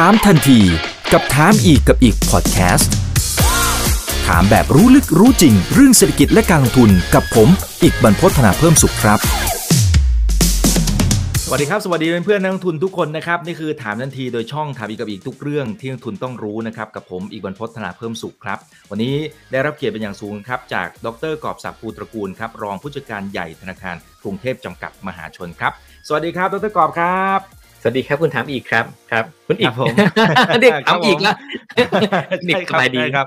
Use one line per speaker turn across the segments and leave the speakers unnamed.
ถามทันทีกับถามอีกกับอีกพอดแคสต์ถามแบบรู้ลึกรู้จริง เรื่องเศรษฐกิจและการลงทุนกับผม อีกบรรพฒนาเพิ่มสุขครับ สวัสดีครับ สวัสดีเพื่อนนักลงทุนทุกคนนะครับ นี่คือถามทันทีโดยช่องถามอีกกับอีกทุกเรื่องที่นักลงทุนต้องรู้นะครับกับผมอีกบรรพฒนาเพิ่มสุขครับ วันนี้ได้รับเกียรติเป็นอย่างสูงครับจากดรกอบศักดิ์ภูตระกูลครับรองผู้จัดการใหญ่ธนาคารกรุงเทพจำกัดมหาชนครับ สวัสดีครับดรกอบครับ
สวัสดีครับคุณถามอีกครับครับ คุณอี
ครั
ก
บผม
เด็กถามอีกแล้วเด็ก
ใช่ครับ
สบายดี
ใช่ครับ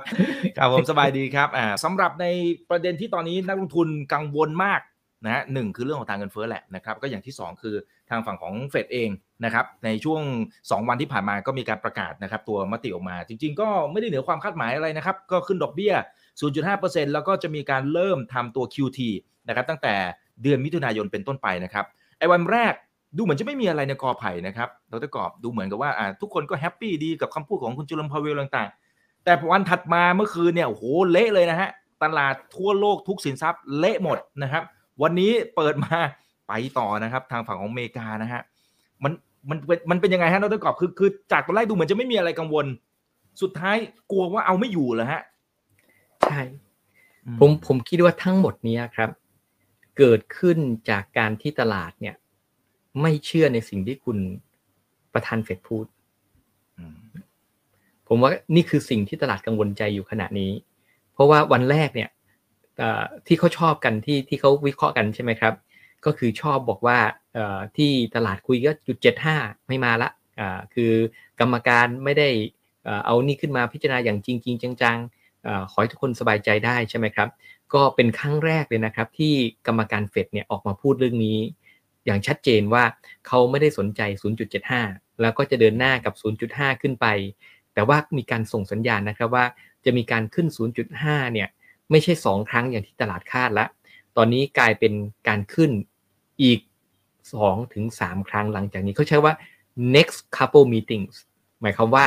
ครับผมสบายดีครับอ่าสำหรับในประเด็นที่ตอนนี้นักลงทุนกังวลมากนะฮะหนึ่งคือเรื่องของทางเงินเฟ้อแหละนะครับก็อย่างที่สองคือทางฝั่งของเฟดเองนะครับในช่วง 2 วันที่ผ่านมาก็มีการประกาศนะครับตัวมติออกมา จริง ๆ ก็ไม่ได้เหนือความคาดหมายอะไรนะครับก็ขึ้นดอกเบี้ย 0.5%แล้วก็จะมีการเริ่มทำตัว QT นะครับตั้งแต่เดือนมิถุนายนเป็นต้นไปนะครับไอ้วันแรก ดูเหมือนจะไม่มีอะไรในกอไผ่นะครับดร.กอบดูเหมือนกับว่าอ่าทุกคนก็ happy ดีกับคำพูดของคุณเจอโรมพาวเวลต่างๆ แต่วันถัดมาเมื่อคืนเนี่ยโอ้โหเละเลยนะฮะตลาดทั่วโลกทุกสินทรัพย์เละหมดนะครับ วันนี้เปิดมาไปต่อนะครับ ทางฝั่งของอเมริกานะฮะมันมันเป็นมันเป็นยังไงฮะดร.กอบคือคือจากตอนแรกดูเหมือนจะไม่มีอะไรกังวล สุดท้ายกลัวว่าเอาไม่อยู่เหรอฮะ
ใช่ผมผมคิดว่าทั้งหมดเนี้ยครับ เกิดขึ้นจากการที่ตลาดเนี่ย ไม่เชื่อในสิ่งที่คุณประธานเฟดพูด
อืม
ผมว่านี่คือสิ่งที่ตลาดกังวลใจอยู่ขณะนี้ เพราะว่าวันแรกเนี่ยเอ่อที่เขาชอบกันที่ที่เขาวิเคราะห์กันใช่ไหมครับ ก็คือชอบบอกว่าเอ่อที่ตลาดคุยก็จุดเจ็ดห้าไม่มาละอ่าคือกรรมการไม่ได้เอ่อเอานี่ขึ้นมาพิจารณาอย่างจริงจริงจังๆเอ่อขอให้ทุกคนสบายใจได้ใช่ไหมครับ ก็เป็นครั้งแรกเลยนะครับ ที่กรรมการเฟดเนี่ยออกมาพูดเรื่องนี้ อย่างชัดเจนว่าเขาไม่ได้สนใจ 0.75 แล้วก็จะเดินหน้ากับ 0.5 ขึ้นไป แต่ว่ามีการส่งสัญญาณนะครับว่าจะมีการขึ้น 0.5 เนี่ยไม่ใช่ 2 ครั้งอย่างที่ตลาดคาดละ ตอนนี้กลายเป็นการขึ้นอีก 2 ถึง 3 ครั้งหลังจากนี้เขาใช้ว่า next couple meetings หมายความว่า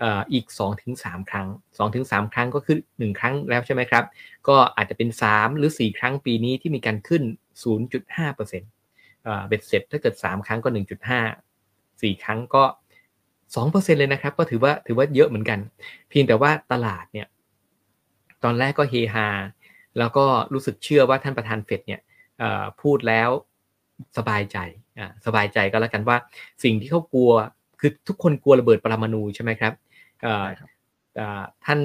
เอ่ออีก 2-3ถึง3ครั้ง 2-3ถึง3ครั้งก็คือ 1 ครั้งแล้วใช่ไหมครับ ก็อาจจะเป็น 3 หรือ 4 ครั้งปีนี้ที่มีการขึ้น 0.5%เอ่อ เบ็ดเสร็จถ้าเกิด 3 ครั้งก็ 1.5 4 ครั้งก็ 2%เลยนะครับ ก็ถือว่าถือว่าเยอะเหมือนกัน เพียงแต่ว่าตลาดเนี่ยตอนแรกก็เฮฮาแล้วก็รู้สึกเชื่อว่าท่านประธานเฟดเนี่ยเอ่อพูดแล้วสบายใจอ่าสบายใจก็แล้วกันว่าสิ่งที่เขากลัวคือทุกคนกลัวระเบิดปรมาณูใช่ไหมครับเอ่อ
ใช่ครับ
เอ่อท่าน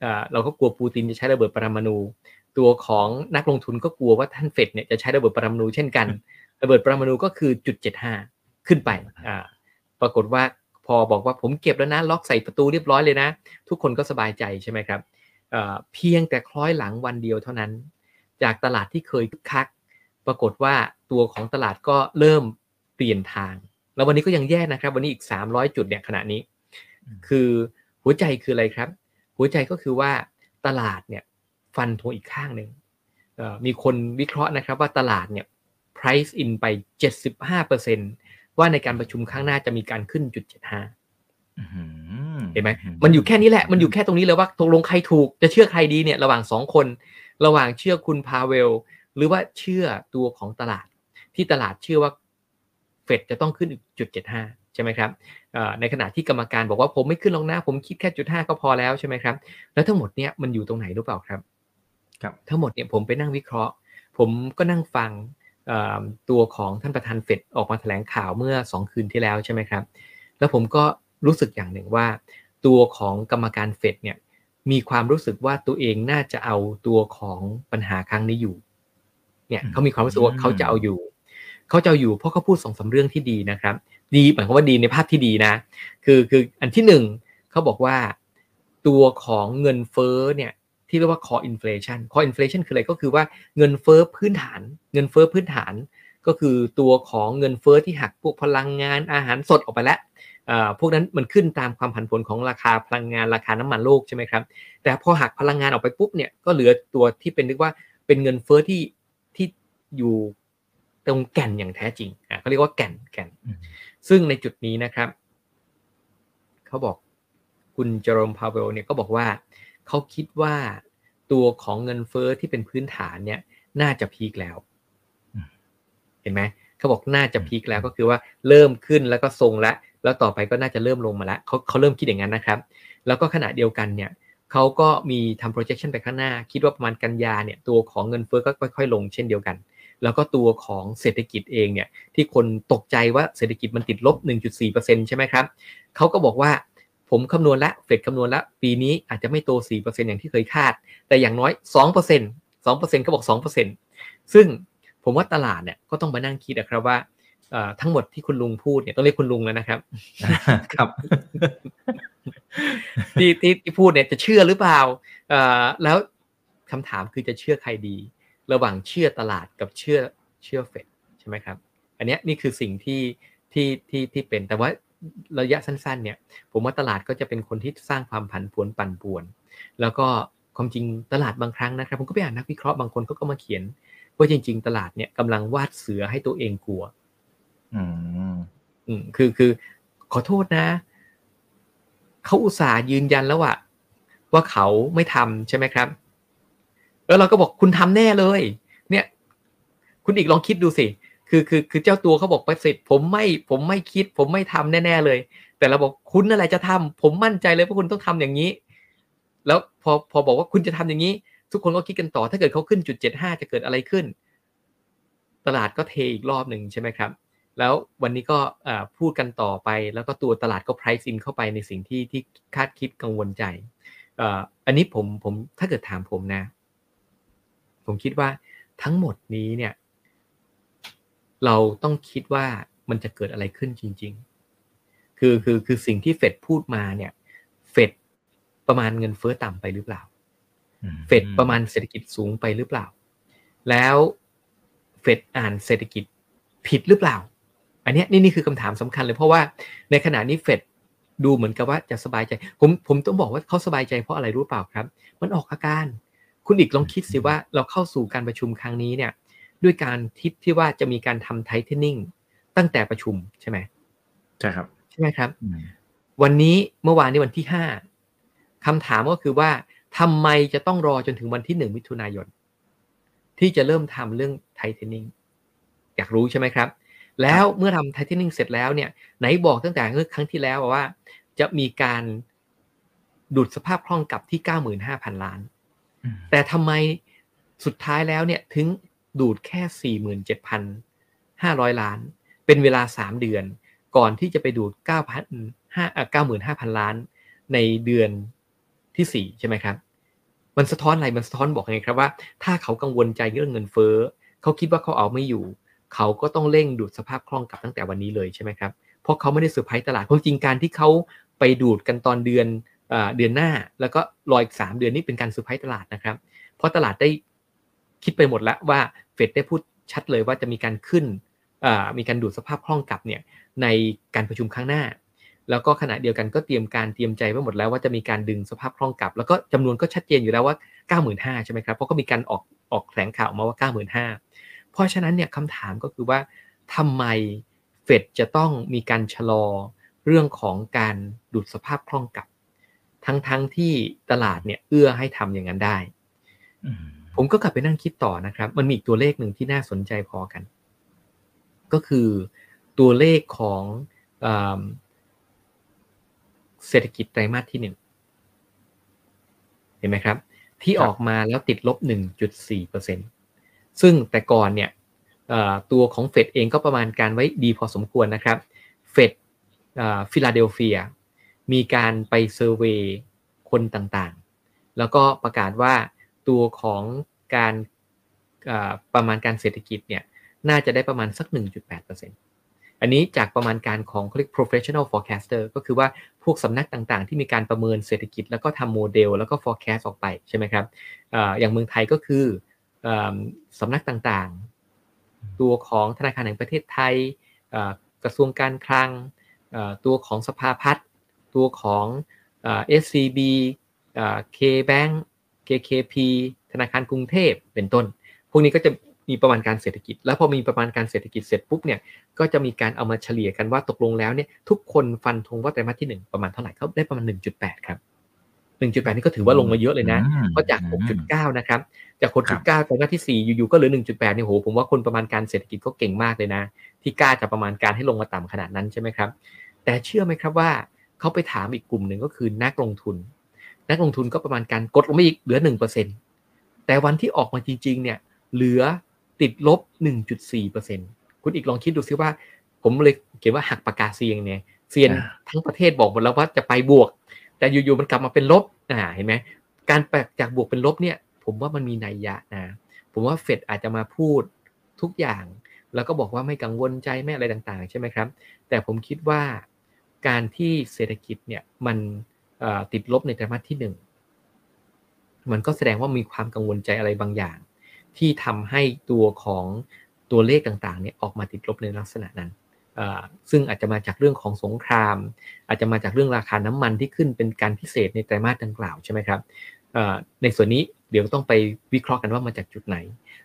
เอ่อเราก็กลัวปูตินจะใช้ระเบิดปรมาณูตัวของนักลงทุนก็กลัวว่าท่านเฟดเนี่ยจะใช้ระเบิดปรมาณูเช่นกัน ระเบิดปรมาณูก็คือจุดเจ็ดห้าขึ้นไปอ่าปรากฏว่าพอบอกว่าผมเก็บแล้วนะ ล็อกใส่ประตูเรียบร้อยเลยนะ ทุกคนก็สบายใจใช่ไหมครับเอ่อเพียงแต่คล้อยหลังวันเดียวเท่านั้น จากตลาดที่เคยคึกคัก ปรากฏว่าตัวของตลาดก็เริ่มเปลี่ยนทาง แล้ววันนี้ก็ยังแย่นะครับ วันนี้อีก 300 จุดเนี่ยขณะนี้
อืม
คือหัวใจคืออะไรครับ หัวใจก็คือว่าตลาดเนี่ยฟันธงอีกข้างหนึ่งเอ่อมีคนวิเคราะห์นะครับว่าตลาดเนี่ย price in ไป 75%ว่าในการประชุมครั้งหน้าจะมีการขึ้นจุด75
อื้อหือ
เห็นไหมมันอยู่แค่นี้แหละ มันอยู่แค่ตรงนี้เลยว่าตกลงใครถูกจะเชื่อใครดีเนี่ยระหว่างสองคน ระหว่างเชื่อคุณพาเวล หรือว่าเชื่อตัวของตลาด ที่ตลาดเชื่อว่าเฟดจะต้องขึ้นอีกจุดเจ็ดห้าใช่ไหมครับเอ่อในขณะที่กรรมการบอกว่าผมไม่ขึ้นลงหน้า ผมคิดแค่จุดห้าก็พอแล้วใช่ไหมครับ แล้วทั้งหมดเนี่ยมันอยู่ตรงไหนรู้เปล่าครับ
ครับ
ทั้งหมดเนี่ยผมไปนั่งวิเคราะห์ ผมก็นั่งฟังเอ่อ ตัวของท่านประธานเฟดออกมาแถลงข่าวเมื่อสองคืนที่แล้วใช่ไหมครับ แล้วผมก็รู้สึกอย่างหนึ่งว่า ตัวของกรรมการเฟดเนี่ยมีความรู้สึกว่าตัวเองน่าจะเอาตัวของปัญหาครั้งนี้อยู่ เนี่ย
อืม
เขามีความรู้สึกว่าเขาจะเอาอยู่ เขาจะเอาอยู่เพราะเขาพูดสองสาเรื่องที่ดีนะครับ ดีหมายความว่าดีในภาพที่ดีนะ คือคืออันที่หนึ่งเขาบอกว่าตัวของเงินเฟ้อเนี่ย ที่เรียกว่า core inflation core inflation คืออะไรก็คือว่าเงินเฟ้อพื้นฐาน เงินเฟ้อพื้นฐาน ก็คือตัวของเงินเฟ้อที่หักพวกพลังงานอาหารสดออกไปแล้วเอ่อพวกนั้นมันขึ้นตามความผันผวนของราคาพลังงานราคาน้ำมันโลกใช่ไหมครับ แต่พอหักพลังงานออกไปปุ๊บเนี่ยก็เหลือตัวที่เป็นเรียกว่าเป็นเงินเฟ้อที่ที่อยู่ตรงแก่นอย่างแท้จริงอะเขาเรียกว่าแก่นแก่น ซึ่งในจุดนี้นะครับ เขาบอกคุณเจอร์มพาเวลเนี่ยก็บอกว่า เขาคิดว่าตัวของเงินเฟ้อที่เป็นพื้นฐานเนี่ย น่าจะพีคแล้ว
อืม
เห็นไหมเขาบอกน่าจะพีคแล้วก็คือว่าเริ่มขึ้นแล้วก็ทรงแล้วแล้วต่อไปก็น่าจะเริ่มลงมาแล้วเขาเขาเริ่มคิดอย่างนั้นนะครับ แล้วก็ขณะเดียวกันเนี่ยเขาก็มีทำ projection ไปข้างหน้า คิดว่าประมาณกันยาเนี่ยตัวของเงินเฟ้อก็ค่อยๆลงเช่นเดียวกัน แล้วก็ตัวของเศรษฐกิจเองเนี่ยที่คนตกใจว่าเศรษฐกิจมันติดลบ 1.4%ใช่ไหมครับเขาก็บอกว่า ผมคำนวณแล้วเฟดคำนวณแล้ว ปีนี้อาจจะไม่โต 4%อย่างที่เคยคาด แต่อย่างน้อย 2% 2%ก็บอก 2%ซึ่งผมว่าตลาดเนี่ยก็ต้องมานั่งคิดนะครับว่าทั้งหมดที่คุณลุงพูดเนี่ยต้องเรียกคุณลุงแล้วนะครับ
ครับ
ที่ที่ที่พูดเนี่ยจะเชื่อหรือเปล่าแล้วคำถามคือจะเชื่อใครดี ระหว่างเชื่อตลาดกับเชื่อเชื่อเฟดใช่ไหมครับ อันนี้นี่คือสิ่งที่ที่ที่ที่เป็นแต่ว่า ระยะสั้นๆ เนี่ย ผมว่าตลาดก็จะเป็นคนที่สร้างความผันผวนปั่นป่วน แล้วก็ความจริงตลาดบางครั้งนะครับผมก็ไปอ่านนักวิเคราะห์บางคนก็มาเขียนว่าจริง ๆ ตลาดเนี่ยกำลังวาดเสือให้ตัวเองกลัว
อืม
อืมคือคือ ขอโทษนะเขาอุตส่าห์ยืนยันแล้วว่าว่าเขาไม่ทำใช่ไหมครับ แล้วเราก็บอกคุณทำแน่เลย เนี่ย คุณอีกลองคิดดูสิ คือคือคือเจ้าตัวเขาบอกไปสิผมไม่ผมไม่คิด ผมไม่ทำแน่ๆเลย แต่เราบอกคุณอะไรจะทำผมมั่นใจเลยว่าคุณต้องทำอย่างนี้ แล้วพอพอบอกว่าคุณจะทำอย่างนี้ ทุกคนก็คิดกันต่อ ถ้าเกิดเขาขึ้นจุดเจ็ดห้าจะเกิดอะไรขึ้น ตลาดก็เทอีกรอบหนึ่งใช่ไหมครับ แล้ววันนี้ก็พูดกันต่อไป แล้วก็ตัวตลาดก็ price in เข้าไปในสิ่งที่ที่คาดคิดกังวลใจอันนี้ผมผมถ้าเกิดถามผมนะ ผมคิดว่าทั้งหมดนี้เนี่ย เราต้องคิดว่ามันจะเกิดอะไรขึ้นจริง ๆ คือคือคือสิ่งที่เฟดพูดมาเนี่ย เฟดประมาณเงินเฟ้อต่ำไปหรือเปล่า เฟดประมาณเศรษฐกิจสูงไปหรือเปล่า แล้วเฟดอ่านเศรษฐกิจผิดหรือเปล่า อันนี้นี่นี่คือคำถามสำคัญเลยเพราะว่าในขณะนี้เฟดดูเหมือนกับว่าจะสบายใจ ผมผมต้องบอกว่าเขาสบายใจเพราะอะไรรู้เปล่าครับ มันออกอาการ คุณอีกลองคิดสิว่าเราเข้าสู่การประชุมครั้งนี้เนี่ย ด้วยการทิศที่ว่าจะมีการทำไทเทนนิ่งตั้งแต่ประชุมใช่ไหม
ใช่ครับ
ใช่ไหมครับ วันนี้เมื่อวานนี้วันที่ห้าคำถามก็คือว่าทำไมจะต้องรอจนถึงวันที่หนึ่งมิถุนายน ที่จะเริ่มทำเรื่องไทเทนนิ่งอยากรู้ใช่ไหมครับ แล้วเมื่อทำไทเทนนิ่งเสร็จแล้วเนี่ยไหนบอกตั้งแต่ครั้งที่แล้วว่า จะมีการดูดสภาพคล่องกลับที่เก้าหมื่นห้าพันล้าน แต่ทำไมสุดท้ายแล้วเนี่ยถึง ดูดแค่ 47,500 ล้าน เป็นเวลา 3 เดือน ก่อนที่จะไปดูด95,000 ล้านในเดือนที่ 4 ใช่ไหมครับ มันสะท้อนอะไร มันสะท้อนบอกไงครับว่า ถ้าเขากังวลใจเรื่องเงินเฟ้อ เขาคิดว่าเขาเอาไม่อยู่ เขาก็ต้องเร่งดูดสภาพคล่องกลับตั้งแต่วันนี้เลยใช่ไหมครับ เพราะเขาไม่ได้เซอร์ไพรส์ตลาดความจริงการที่เขาไปดูดกันตอนเดือนเดือนหน้า แล้วก็รออีกสามเดือนนี้เป็นการเซอร์ไพรส์ตลาดนะครับ เพราะตลาดได้ คิดไปหมดแล้วว่าเฟดได้พูดชัดเลยว่าจะมีการขึ้นมีการดูดสภาพคล่องกลับเนี่ยในการประชุมครั้งหน้า แล้วก็ขณะเดียวกันก็เตรียมการเตรียมใจไว้หมดแล้วว่าจะมีการดึงสภาพคล่องกลับ แล้วก็จำนวนก็ชัดเจนอยู่แล้วว่า 95,000ใช่ไหมครับเพราะก็มีการออกออกแถลงข่าวมาว่า 95,000เพราะฉะนั้นเนี่ยคำถามก็คือว่าทำไมเฟดจะต้องมีการชะลอเรื่องของการดูดสภาพคล่องกลับ ทั้งๆทที่ตลาดเนี่ยเอื้อให้ทำอย่างนั้นได้ ผมก็กลับไปนั่งคิดต่อนะครับ มันมีอีกตัวเลขหนึ่งที่น่าสนใจพอกัน ก็คือตัวเลขของเศรษฐกิจไตรมาสที่หนึ่งเห็นไหมครับ ที่ออกมาแล้วติดลบ 1.4%ซึ่งแต่ก่อนเนี่ยตัวของเฟดเองก็ประมาณการไว้ดีพอสมควรนะครับเฟดฟิลาเดลเฟีย มีการไป survey คนต่างๆ แล้วก็ประกาศว่า ตัวของการประมาณการเศรษฐกิจเนี่ยน่าจะได้ประมาณสัก 1.8%อันนี้จากประมาณการของเขาเรียก professional forecaster ก็คือว่าพวกสำนักต่างๆ ที่มีการประเมินเศรษฐกิจ แล้วก็ทำโมเดล แล้วก็ forecast ออกไปใช่ไหมครับออย่างเมืองไทยก็คืออสำนักต่างๆ ตัวของธนาคารแห่งประเทศไทยกระทรวงการคลังตัวของสภาพัฒน์ตัวของ SCB K-Bank KKP ธนาคารกรุงเทพเป็นต้น พวกนี้ก็จะมีประมาณการเศรษฐกิจ แล้วพอมีประมาณการเศรษฐกิจเสร็จปุ๊บเนี่ยก็จะมีการเอามาเฉลี่ยกันว่าตกลงแล้วเนี่ยทุกคนฟันธงว่าไตรมาสที่ 1 ประมาณเท่าไหร่เขาได้ประมาณ 1.8 ครับ1.8 นี่ก็ถือว่าลงมาเยอะเลยนะก็จาก 6.9 นะครับ จาก6.9ไตรมาสที่ 4 อยู่ๆก็เหลือ 1.8 เนี่ยโหผมว่าคนประมาณการเศรษฐกิจก็เก่งมากเลยนะ ที่กล้าจะประมาณการให้ลงมาต่ำขนาดนั้นใช่ไหมครับ แต่เชื่อไหมครับว่าเขาไปถามอีกกลุ่มหนึ่งก็คือนักลงทุน นักลงทุนก็ประมาณการกดลงมาอีกเหลือหนึ่งเปอร์เซ็นแต่วันที่ออกมาจริง ๆ เนี่ยเหลือติดลบหนึ่งจุดสี่เปอร์เซ็นคุณอีกลองคิดดูซิว่า ผมเลยเขียนว่าหักปากกาเซียงเนี่ยเซียนทั้งประเทศบอกหมดแล้วว่าจะไปบวก แต่อยู่ๆมันกลับมาเป็นลบอ่าเห็นไหมการแปลจากบวกเป็นลบเนี่ย ผมว่ามันมีนัยยะนะผมว่าเฟดอาจจะมาพูดทุกอย่าง แล้วก็บอกว่าไม่กังวลใจไม่อะไรต่างๆ ใช่ไหมครับ แต่ผมคิดว่าการที่เศรษฐกิจเนี่ยมัน ติดลบในไตรมาสที่หนึ่งมันก็แสดงว่ามีความกังวลใจอะไรบางอย่าง ที่ทำให้ตัวของตัวเลขต่างๆเนี่ยออกมาติดลบในลักษณะนั้น ซึ่งอาจจะมาจากเรื่องของสงคราม อาจจะมาจากเรื่องราคาน้ำมันที่ขึ้นเป็นการพิเศษในไตรมาสดังกล่าวใช่ไหมครับในส่วนนี้เดี๋ยวต้องไปวิเคราะห์กันว่ามาจากจุดไหน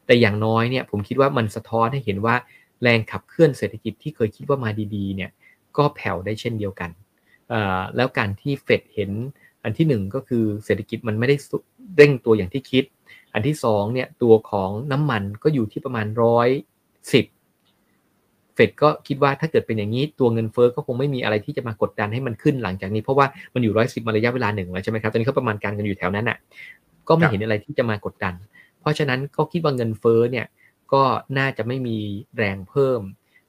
แต่อย่างน้อยเนี่ยผมคิดว่ามันสะท้อนให้เห็นว่าแรงขับเคลื่อนเศรษฐกิจที่เคยคิดว่ามาดีๆเนี่ยก็แผ่วได้เช่นเดียวกัน แล้วการที่เฟดเห็นอันที่หนึ่งก็คือเศรษฐกิจมันไม่ได้เร่งตัวอย่างที่คิด อันที่สองเนี่ยตัวของน้ำมันก็อยู่ที่ประมาณร้อยสิบเฟดก็คิดว่าถ้าเกิดเป็นอย่างนี้ตัวเงินเฟอ้อก็คงไม่มีอะไรที่จะมากดดันให้มันขึ้นหลังจากนี้เพราะว่ามันอยู่ร้อยสิบมาระยะเวลาหนึ่งแล้วใช่ไหมครับตอนนี้เขาประมาณการกันอยู่แถวนั้นอะก็ไม่เห็นอะไรที่จะมากดดัน เพราะฉะนั้นก็คิดว่าเงินเฟอ้อเนี่ยก็น่าจะไม่มีแรงเพิ่ม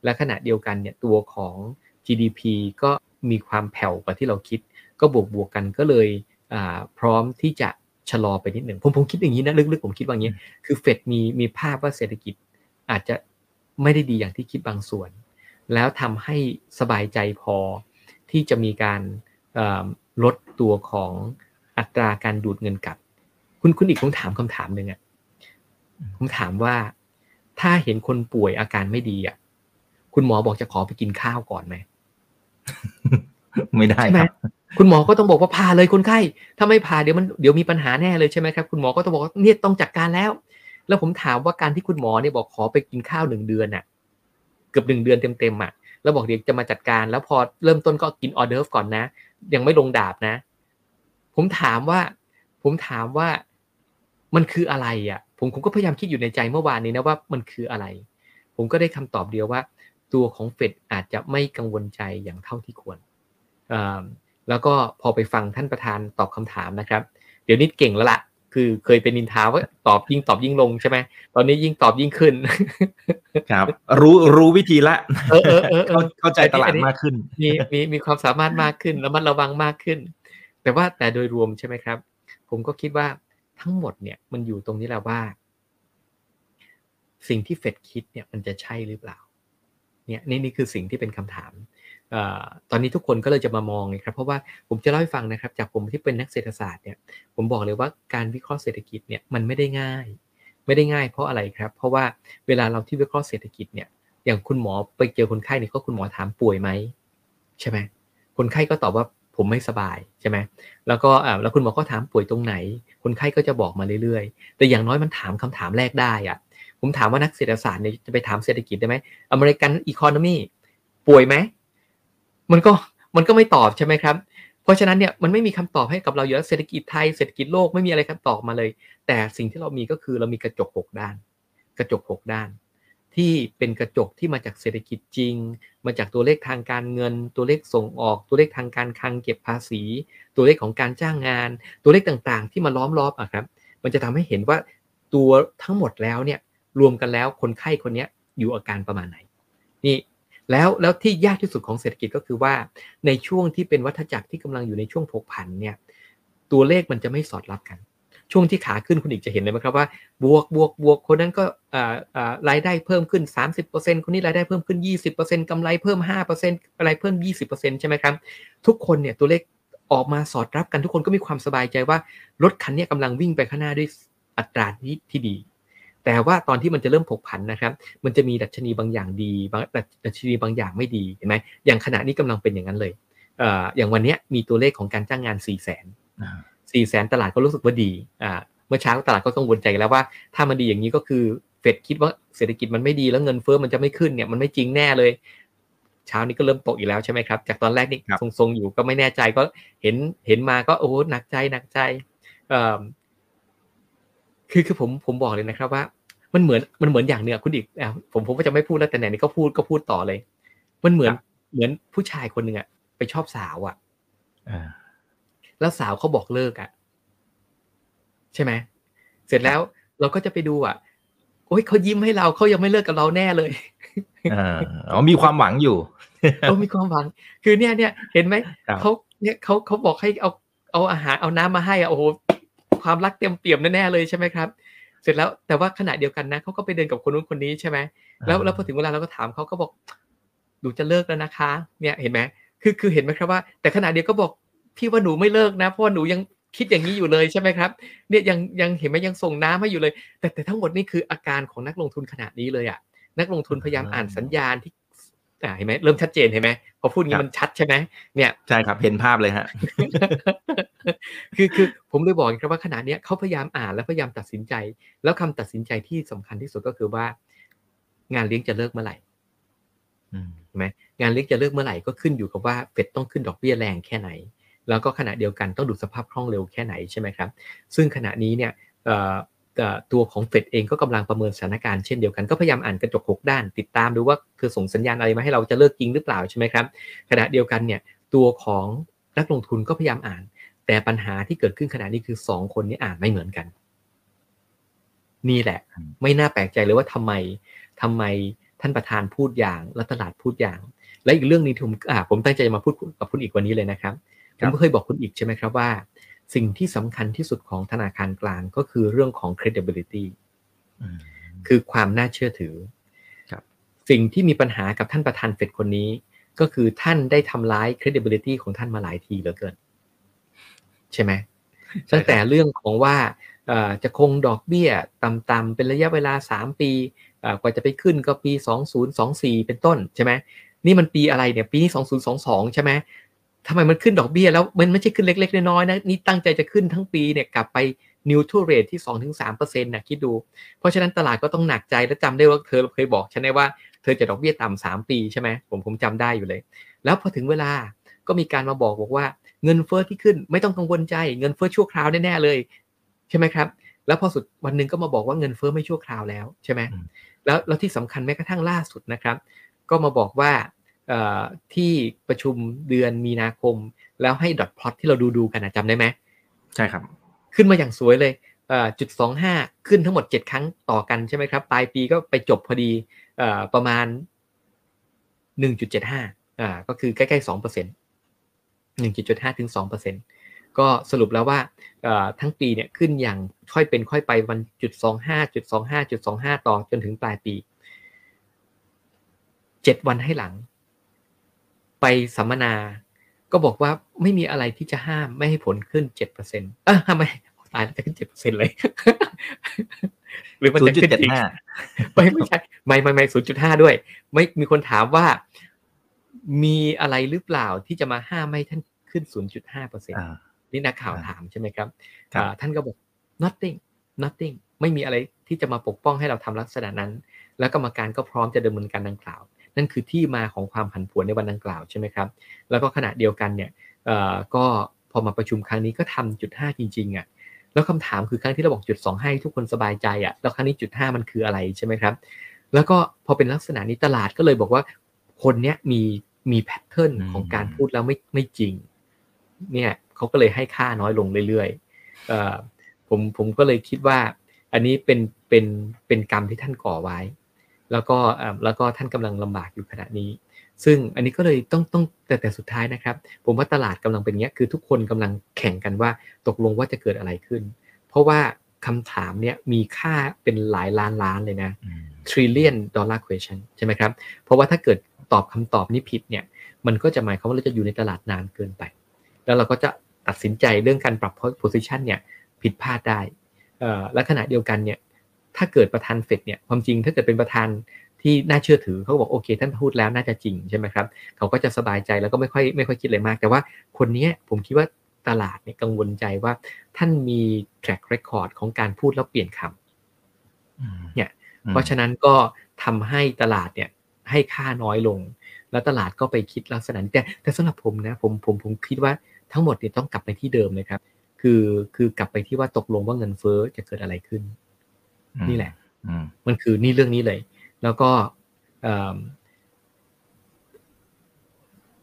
และขณะเดียวกันเนี่ยตัวของ GDP ก็ มีความแผ่วกว่าที่เราคิด ก็บวกบวกกันก็เลยพร้อมที่จะชะลอไปนิดหนึ่งผมผมคิดอย่างนี้นะลึกๆผมคิดว่าอย่างนี้ คือเฟดมีมีภาพว่าเศรษฐกิจอาจจะไม่ได้ดีอย่างที่คิดบางส่วน แล้วทำให้สบายใจพอที่จะมีการลดตัวของอัตราการดูดเงินกลับ คุณคุณอีกผมถามคำถามหนึ่งอะผมถามว่าถ้าเห็นคนป่วยอาการไม่ดีอะคุณหมอบอกจะขอไปกินข้าวก่อนไหม
ไม่ได้ครับ
คุณหมอก็ต้องบอกว่าพาเลยคนไข้ ถ้าไม่พาเดี๋ยวมันเดี๋ยวมีปัญหาแน่เลยใช่ไหมครับ คุณหมอก็ต้องบอกว่าเนี่ยต้องจัดการแล้ว แล้วผมถามว่าการที่คุณหมอเนี่ยบอกขอไปกินข้าวหนึ่งเดือนน่ะ เกือบหนึ่งเดือนเต็มๆอะ แล้วบอกเดี๋ยวจะมาจัดการ แล้วพอเริ่มต้นก็กินออเดอร์ฟก่อนนะ ยังไม่ลงดาบนะ ผมถามว่า ผมถามว่ามันคืออะไรอะ ผมผมก็พยายามคิดอยู่ในใจเมื่อวานนี้นะว่ามันคืออะไร ผมก็ได้คำตอบเดียวว่า ตัวของเฟดอาจจะไม่กังวลใจอย่างเท่าที่ควร แล้วก็พอไปฟังท่านประธานตอบคำถามนะครับ เดี๋ยวนี้เก่งแล้วละคือเคยเป็นนินทาว่าตอบยิ่งตอบยิ่งลงใช่ไหม ตอนนี้ยิ่งตอบยิ่งขึ้น
ครับ รู้รู้วิธีละ
เออเออเออ
เข้าใจตลาดมากขึ้น
มีมีมีความสามารถมากขึ้นแล้วมันระวังมากขึ้น แต่ว่าแต่โดยรวมใช่ไหมครับ ผมก็คิดว่าทั้งหมดเนี่ยมันอยู่ตรงนี้แหละว่า สิ่งที่เฟดคิดเนี่ยมันจะใช่หรือเปล่า เนี่ยนี่นี่คือสิ่งที่เป็นคำถามอตอนนี้ทุกคนก็เลยจะมามองเลยครับ เพราะว่าผมจะเล่าให้ฟังนะครับ จากผมที่เป็นนักเศรษฐศาสตร์เนี่ยผมบอกเลยว่าการวิเคราะห์เศรษฐกิจเนี่ยมันไม่ได้ง่าย ไม่ได้ง่ายเพราะอะไรครับ เพราะว่าเวลาเราที่วิเคราะห์เศรษฐกิจเนี่ยอย่างคุณหมอไปเจอคนไข้เนี่ยก็คุณหมอถามป่วยไหมใช่ไหมคนไข้ก็ตอบว่าผมไม่สบายใช่ไหมแล้วก็อ่าแล้วคุณหมอก็ถามป่วยตรงไหน คนไข้ก็จะบอกมาเรื่อยๆ แต่อย่างน้อยมันถามคำถามแรกได้อะ ผมถามว่านักเศรษฐศาสตร์เนี่ยจะไปถามเศรษฐกิจได้ไหมอเมริกันอีคอนมีป่วยไหมมันก็มันก็ไม่ตอบใช่ไหมครับ เพราะฉะนั้นเนี่ยมันไม่มีคำตอบให้กับเราเยอะเศรษฐกิจไทยเศรษฐกิจโลกไม่มีอะไรคำตอบมาเลย แต่สิ่งที่เรามีก็คือเรามีกระจกหกด้าน กระจกหกด้าน ที่เป็นกระจกที่มาจากเศรษฐกิจจริง มาจากตัวเลขทางการเงิน ตัวเลขส่งออก ตัวเลขทางการคลังเก็บภาษี ตัวเลขของการจ้างงาน ตัวเลขต่างๆ ที่มาล้อมรอบอะครับ มันจะทำให้เห็นว่าตัวทั้งหมดแล้วเนี่ย รวมกันแล้วคนไข้คนนี้อยู่อาการประมาณไหนนี่แล้วแล้วที่ยากที่สุดของเศรษฐกิจก็คือว่าในช่วงที่เป็นวัฏจักรที่กำลังอยู่ในช่วงผกผันเนี่ยตัวเลขมันจะไม่สอดรับกัน ช่วงที่ขาขึ้นคุณอีกจะเห็นเลยไหมครับว่า บวกบวกบวกคนนั้นก็รายได้เพิ่มขึ้น 30%คนนี้รายได้เพิ่มขึ้น 20%กำไรเพิ่ม 5%อะไรเพิ่ม 20%ใช่ไหมครับ ทุกคนเนี่ยตัวเลขออกมาสอดรับกันทุกคนก็มีความสบายใจว่ารถคันนี้กำลังวิ่งไปข้างหน้าด้วยอัตราที่ดี แต่ว่าตอนที่มันจะเริ่มผกผันนะครับ มันจะมีดัชนีบางอย่างดีบางดัชนีบางอย่างไม่ดีเห็นไหมอย่างขณะนี้กำลังเป็นอย่างนั้นเลยเอ่ออย่างวันนี้มีตัวเลขของการจ้างงาน4ี่แสนสี่แสนตลาดก็รู้สึกว่าดีอ่าเมื่อเช้าตลาดก็กังวลใจแล้วว่า ถ้ามันดีอย่างนี้ก็คือเฟดคิดว่าเศรษฐกิจมันไม่ดีแล้วเงินเฟ้อมันจะไม่ขึ้นเนี่ยมันไม่จริงแน่เลย เช้านี้ก็เริ่มตกอีกแล้วใช่ไหมครับ จากตอนแรกนี่ทรงๆอยู่ก็ไม่แน่ใจก็เห็นเห็นมาก็โอ้หนักใจหนักใจเอ่อ คือคือผมผมบอกเลยนะครับว่า มันเหมือนมันเหมือนอย่างเนื้อคุณอีกผมผมก็จะไม่พูดแล้วแต่ไหนนี่ก็พูดก็พูดต่อเลย มันเหมือนเหมือนผู้ชายคนหนึ่งอะไปชอบสาวอะ่ะ
อ่า
แล้วสาวเขาบอกเลิกอะ่ะ ใช่ไหมเสร็จแล้วเราก็จะไปดูอะโอ้ยเขายิ้มให้เราเขายังไม่เลิกกับเราแน่เลย
อ่าอ๋อมีความหวังอยู่
เขามีความหวัง คือเนี่ยเนี่ยเห็นไหม
ครับ
เขาเนี่ยเขาเขาบอกให้เอาเอาอาหารเอาน้ำมาให้อะโอ้โห ความรักเต็มเปี่ยมแน่ๆเลยใช่ไหมครับ เสร็จแล้วแต่ว่าขณะเดียวกันนะเขาก็ไปเดินกับคนนู้นคนนี้ใช่ไหมแล้วแล้วพอถึงเวลาเราก็ถามเขาก็บอกหนูจะเลิกแล้วนะคะ เนี่ยเห็นไหมคือคือเห็นไหมครับว่า แต่ขณะเดียวก็บอกพี่ว่าหนูไม่เลิกนะ เพราะว่าหนูยังคิดอย่างนี้อยู่เลยใช่ไหมครับ เนี่ยยังยังเห็นไหมยังส่งน้ำให้อยู่เลย แต่แต่ทั้งหมดนี่คืออาการของนักลงทุนขนาดนี้เลยอะนักลงทุนพยายามอ่านสัญญาณที่ อ่าเห็นไหมเริ่มชัดเจนเห็นไหมพอพูดอย่าง
ครั
นี้
บ
มันชัดใช่ไหมเนี่ย
ใช่ครับเห็นภาพเลยฮะ
คือคือผมเลยบอกครับว่าขณะเนี้ยเขาพยายามอ่านและพยายามตัดสินใจ แล้วคำตัดสินใจที่สำคัญที่สุดก็คือว่า งานเลี้ยงจะเลิกเมื่อไหร่
อืม
ใช่ไหมงานเลี้ยงจะเลิกเมื่อไหร่ก็ขึ้นอยู่กับว่าเฟดต้องขึ้นดอกเบี้ยแรงแค่ไหน แล้วก็ขณะเดียวกันต้องดูสภาพคล่องเร็วแค่ไหนใช่ไหมครับ ซึ่งขณะนี้เนี่ยเอ่อเอ่อ ตัวของเฟดเองก็กำลังประเมินสถานการณ์เช่นเดียวกันก็พยายามอ่านกระจกหกด้าน ติดตามดูว่าเธอส่งสัญญาณอะไรมาให้เราจะเลิกจริงหรือเปล่าใช่ไหมครับขณะเดียวกันเนี่ยตัวของนักลงทุนก็พยายามอ่าน แต่ปัญหาที่เกิดขึ้นขณะนี้คือสองคนนี้อ่านไม่เหมือนกัน นี่แหละ ไม่น่าแปลกใจเลยว่าทำไมทำไมท่านประธานพูดอย่างและตลาดพูดอย่าง และอีกเรื่องนึงที่ผมอ่าผมตั้งใจมาพูดกับคุณอีกวันนี้เลยนะครับผมเคยบอกคุณอีกใช่ไหมครับว่า สิ่งที่สำคัญที่สุดของธนาคารกลางก็คือเรื่องของ credibility
อืม
คือความน่าเชื่อถือ
ครับ
สิ่งที่มีปัญหากับท่านประธานเฟดคนนี้ ก็คือท่านได้ทำร้าย credibility ของท่านมาหลายทีเหลือเกิน ใช่ไหมตั้งแต่เรื่องของว่าเอ่อจะคงดอกเบี้ยต่ำๆเป็นระยะเวลา 3 ปีเอ่อกว่าจะไปขึ้นก็ปี 2024 เป็นต้นใช่ไหมนี่มันปีอะไรเนี่ย ปีนี้2022 ใช่ไหม ทำไมมันขึ้นดอกเบี้ยแล้วมันไม่ใช่ขึ้นเล็กๆ น้อยๆนะนี่ตั้งใจจะขึ้นทั้งปีเนี่ยกลับไป neutral rate ที่ 2-3%นะคิดดู เพราะฉะนั้นตลาดก็ต้องหนักใจและจำได้ว่าเธอเคยบอกฉันได้ว่าเธอจะดอกเบี้ยต่ำสามปีใช่ไหมผมผมจำได้อยู่เลย แล้วพอถึงเวลาก็มีการมาบอกบอกว่าเงินเฟ้อที่ขึ้นไม่ต้องกังวลใจ เงินเฟ้อชั่วคราวแน่ๆเลย ใช่ไหมครับ แล้วพอสุดวันหนึ่งก็มาบอกว่าเงินเฟ้อไม่ชั่วคราวแล้วใช่ไหม
อืม
แล้วแล้วที่สำคัญแม้กระทั่งล่าสุดนะครับ ก็มาบอกว่าเอ่อ ที่ประชุมเดือนมีนาคม แล้วให้ดอทพลอตที่เราดูดูๆกันนะจำได้ไหม
ใช่ครับ ขึ้
ขึ้นมาอย่างสวยเลยเอ่อจุดสองห้าขึ้นทั้งหมดเจ็ดครั้งต่อกันใช่ไหมครับปลายปีก็ไปจบพอดีเอ่อประมาณหนึ่งจุดเจ็ดห้าอ่าก็คือใกล้ๆสองเปอร์เซ็นต์หนึ่งจุดจุดห้าถึงสองเปอร์เซ็นต์ก็สรุปแล้วว่าเอ่อทั้งปีเนี่ยขึ้นอย่างค่อยเป็นค่อยไปวันจุดสองห้าจุดสองห้าจุดสองห้าต่อจนถึงปลายปีเจ็ดวันให้หลัง ไปสัมมนา ก็บอกว่าไม่มีอะไรที่จะห้ามไม่ให้ผลขึ้นเจ็ดเปอร์เซ็นต์เออทำไมตายแล้วจะขึ้นเจ็ดเปอร์เซ็นต์เลย หรือมัน
ศูน
จะ
ย์จุด
ขึ้น
เจ็ด
อีก
ห้า
ไม่ไม่ใช่ไม่ไม่ไม่ศูนย์จุดห้าด้วย ไม่มีคนถามว่ามีอะไรหรือเปล่าที่จะมาห้ามไม่ให้ท่านขึ้นศูนย์จุดห้าเปอร์เซ็นต์
อ่า
นี่นักข่าว
อ่า
ถามใช่ไหมครับ
ครับ
อ่าท่านก็บอก nothing nothing ไม่มีอะไรที่จะมาปกป้องให้เราทำลักษณะนั้น แล้วกรรมการก็พร้อมจะดำเนินการดังกล่าว นั่นคือที่มาของความผันผวนในวันดังกล่าวใช่ไหมครับ แล้วก็ขณะเดียวกันเนี่ยเอ่อก็พอมาประชุมครั้งนี้ก็ทำจุดห้าจริงๆอะแล้วคำถามคือครั้งที่เราบอกจุดสองให้ทุกคนสบายใจอะแล้วครั้งนี้จุดห้ามันคืออะไรใช่ไหมครับ แล้วก็พอเป็นลักษณะนี้ตลาดก็เลยบอกว่าคนเนี้ยมีมีแพทเทิร์น
อืม
ของการพูดแล้วไม่ไม่จริงเนี่ยเขาก็เลยให้ค่าน้อยลงเรื่อยๆเอ่อผมผมก็เลยคิดว่า อันนี้เป็นเป็นเป็นกรรมที่ท่านก่อไว้ แล้วก็เอ่อแล้วก็ท่านกำลังลำบากอยู่ขณะนี้ ซึ่งอันนี้ก็เลยต้องต้องแต่แต่สุดท้ายนะครับ ผมว่าตลาดกำลังเป็นอย่างเงี้ยคือทุกคนกำลังแข่งกันว่าตกลงว่าจะเกิดอะไรขึ้น เพราะว่าคำถามเนี้ยมีค่าเป็นหลายล้านล้านเลยนะ
อืม
trillion dollar question ใช่ไหมครับ เพราะว่าถ้าเกิดตอบคำตอบนี้ผิดเนี่ยมันก็จะหมายความว่าเราจะอยู่ในตลาดนานเกินไป แล้วเราก็จะตัดสินใจเรื่องการปรับ position เนี่ยผิดพลาดได้เอ่อและขณะเดียวกันเนี่ย ถ้าเกิดประธานเฟดเนี่ยความจริงถ้าเกิดเป็นประธานที่น่าเชื่อถือเขาก็บอกโอเค ท่านพูดแล้วน่าจะจริงใช่ไหมครับเขาก็จะสบายใจแล้วก็ไม่ค่อยไม่ค่อยคิดอะไรมาก แต่ว่าคนเนี้ยผมคิดว่าตลาดเนี่ยกังวลใจว่าท่านมี track record ของการพูดแล้วเปลี่ยนคำ
อืม
เนี่ย
อืม
เพราะฉะนั้นก็ทำให้ตลาดเนี่ยให้ค่าน้อยลง แล้วตลาดก็ไปคิดลักษณะนี้แต่แต่สำหรับผมนะผมผมผมคิดว่าทั้งหมดเนี่ยต้องกลับไปที่เดิมเลยครับ คือคือกลับไปที่ว่าตกลงว่าเงินเฟ้อจะเกิดอะไรขึ้น นี่แหละ
อืม
มันคือนี่เรื่องนี้เลย แล้วก็เอิ่ม